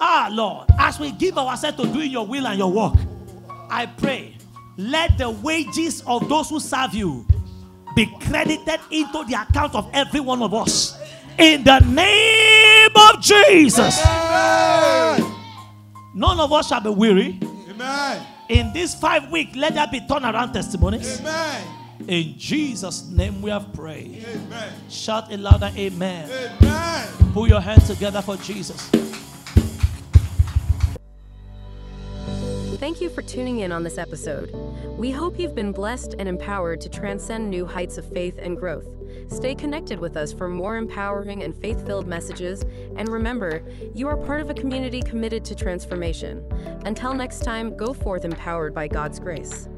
Ah, Lord, as we give ourselves to doing your will and your work, I pray, let the wages of those who serve you be credited into the account of every one of us. In the name of Jesus. Amen. None of us shall be weary. Amen. In this five weeks, let there be turnaround testimonies. Amen. In Jesus' name we have prayed. Amen. Shout a louder amen. Amen. Put your hands together for Jesus. Thank you for tuning in on this episode. We hope you've been blessed and empowered to transcend new heights of faith and growth. Stay connected with us for more empowering and faith filled messages. And remember, you are part of a community committed to transformation. Until next time, go forth empowered by God's grace.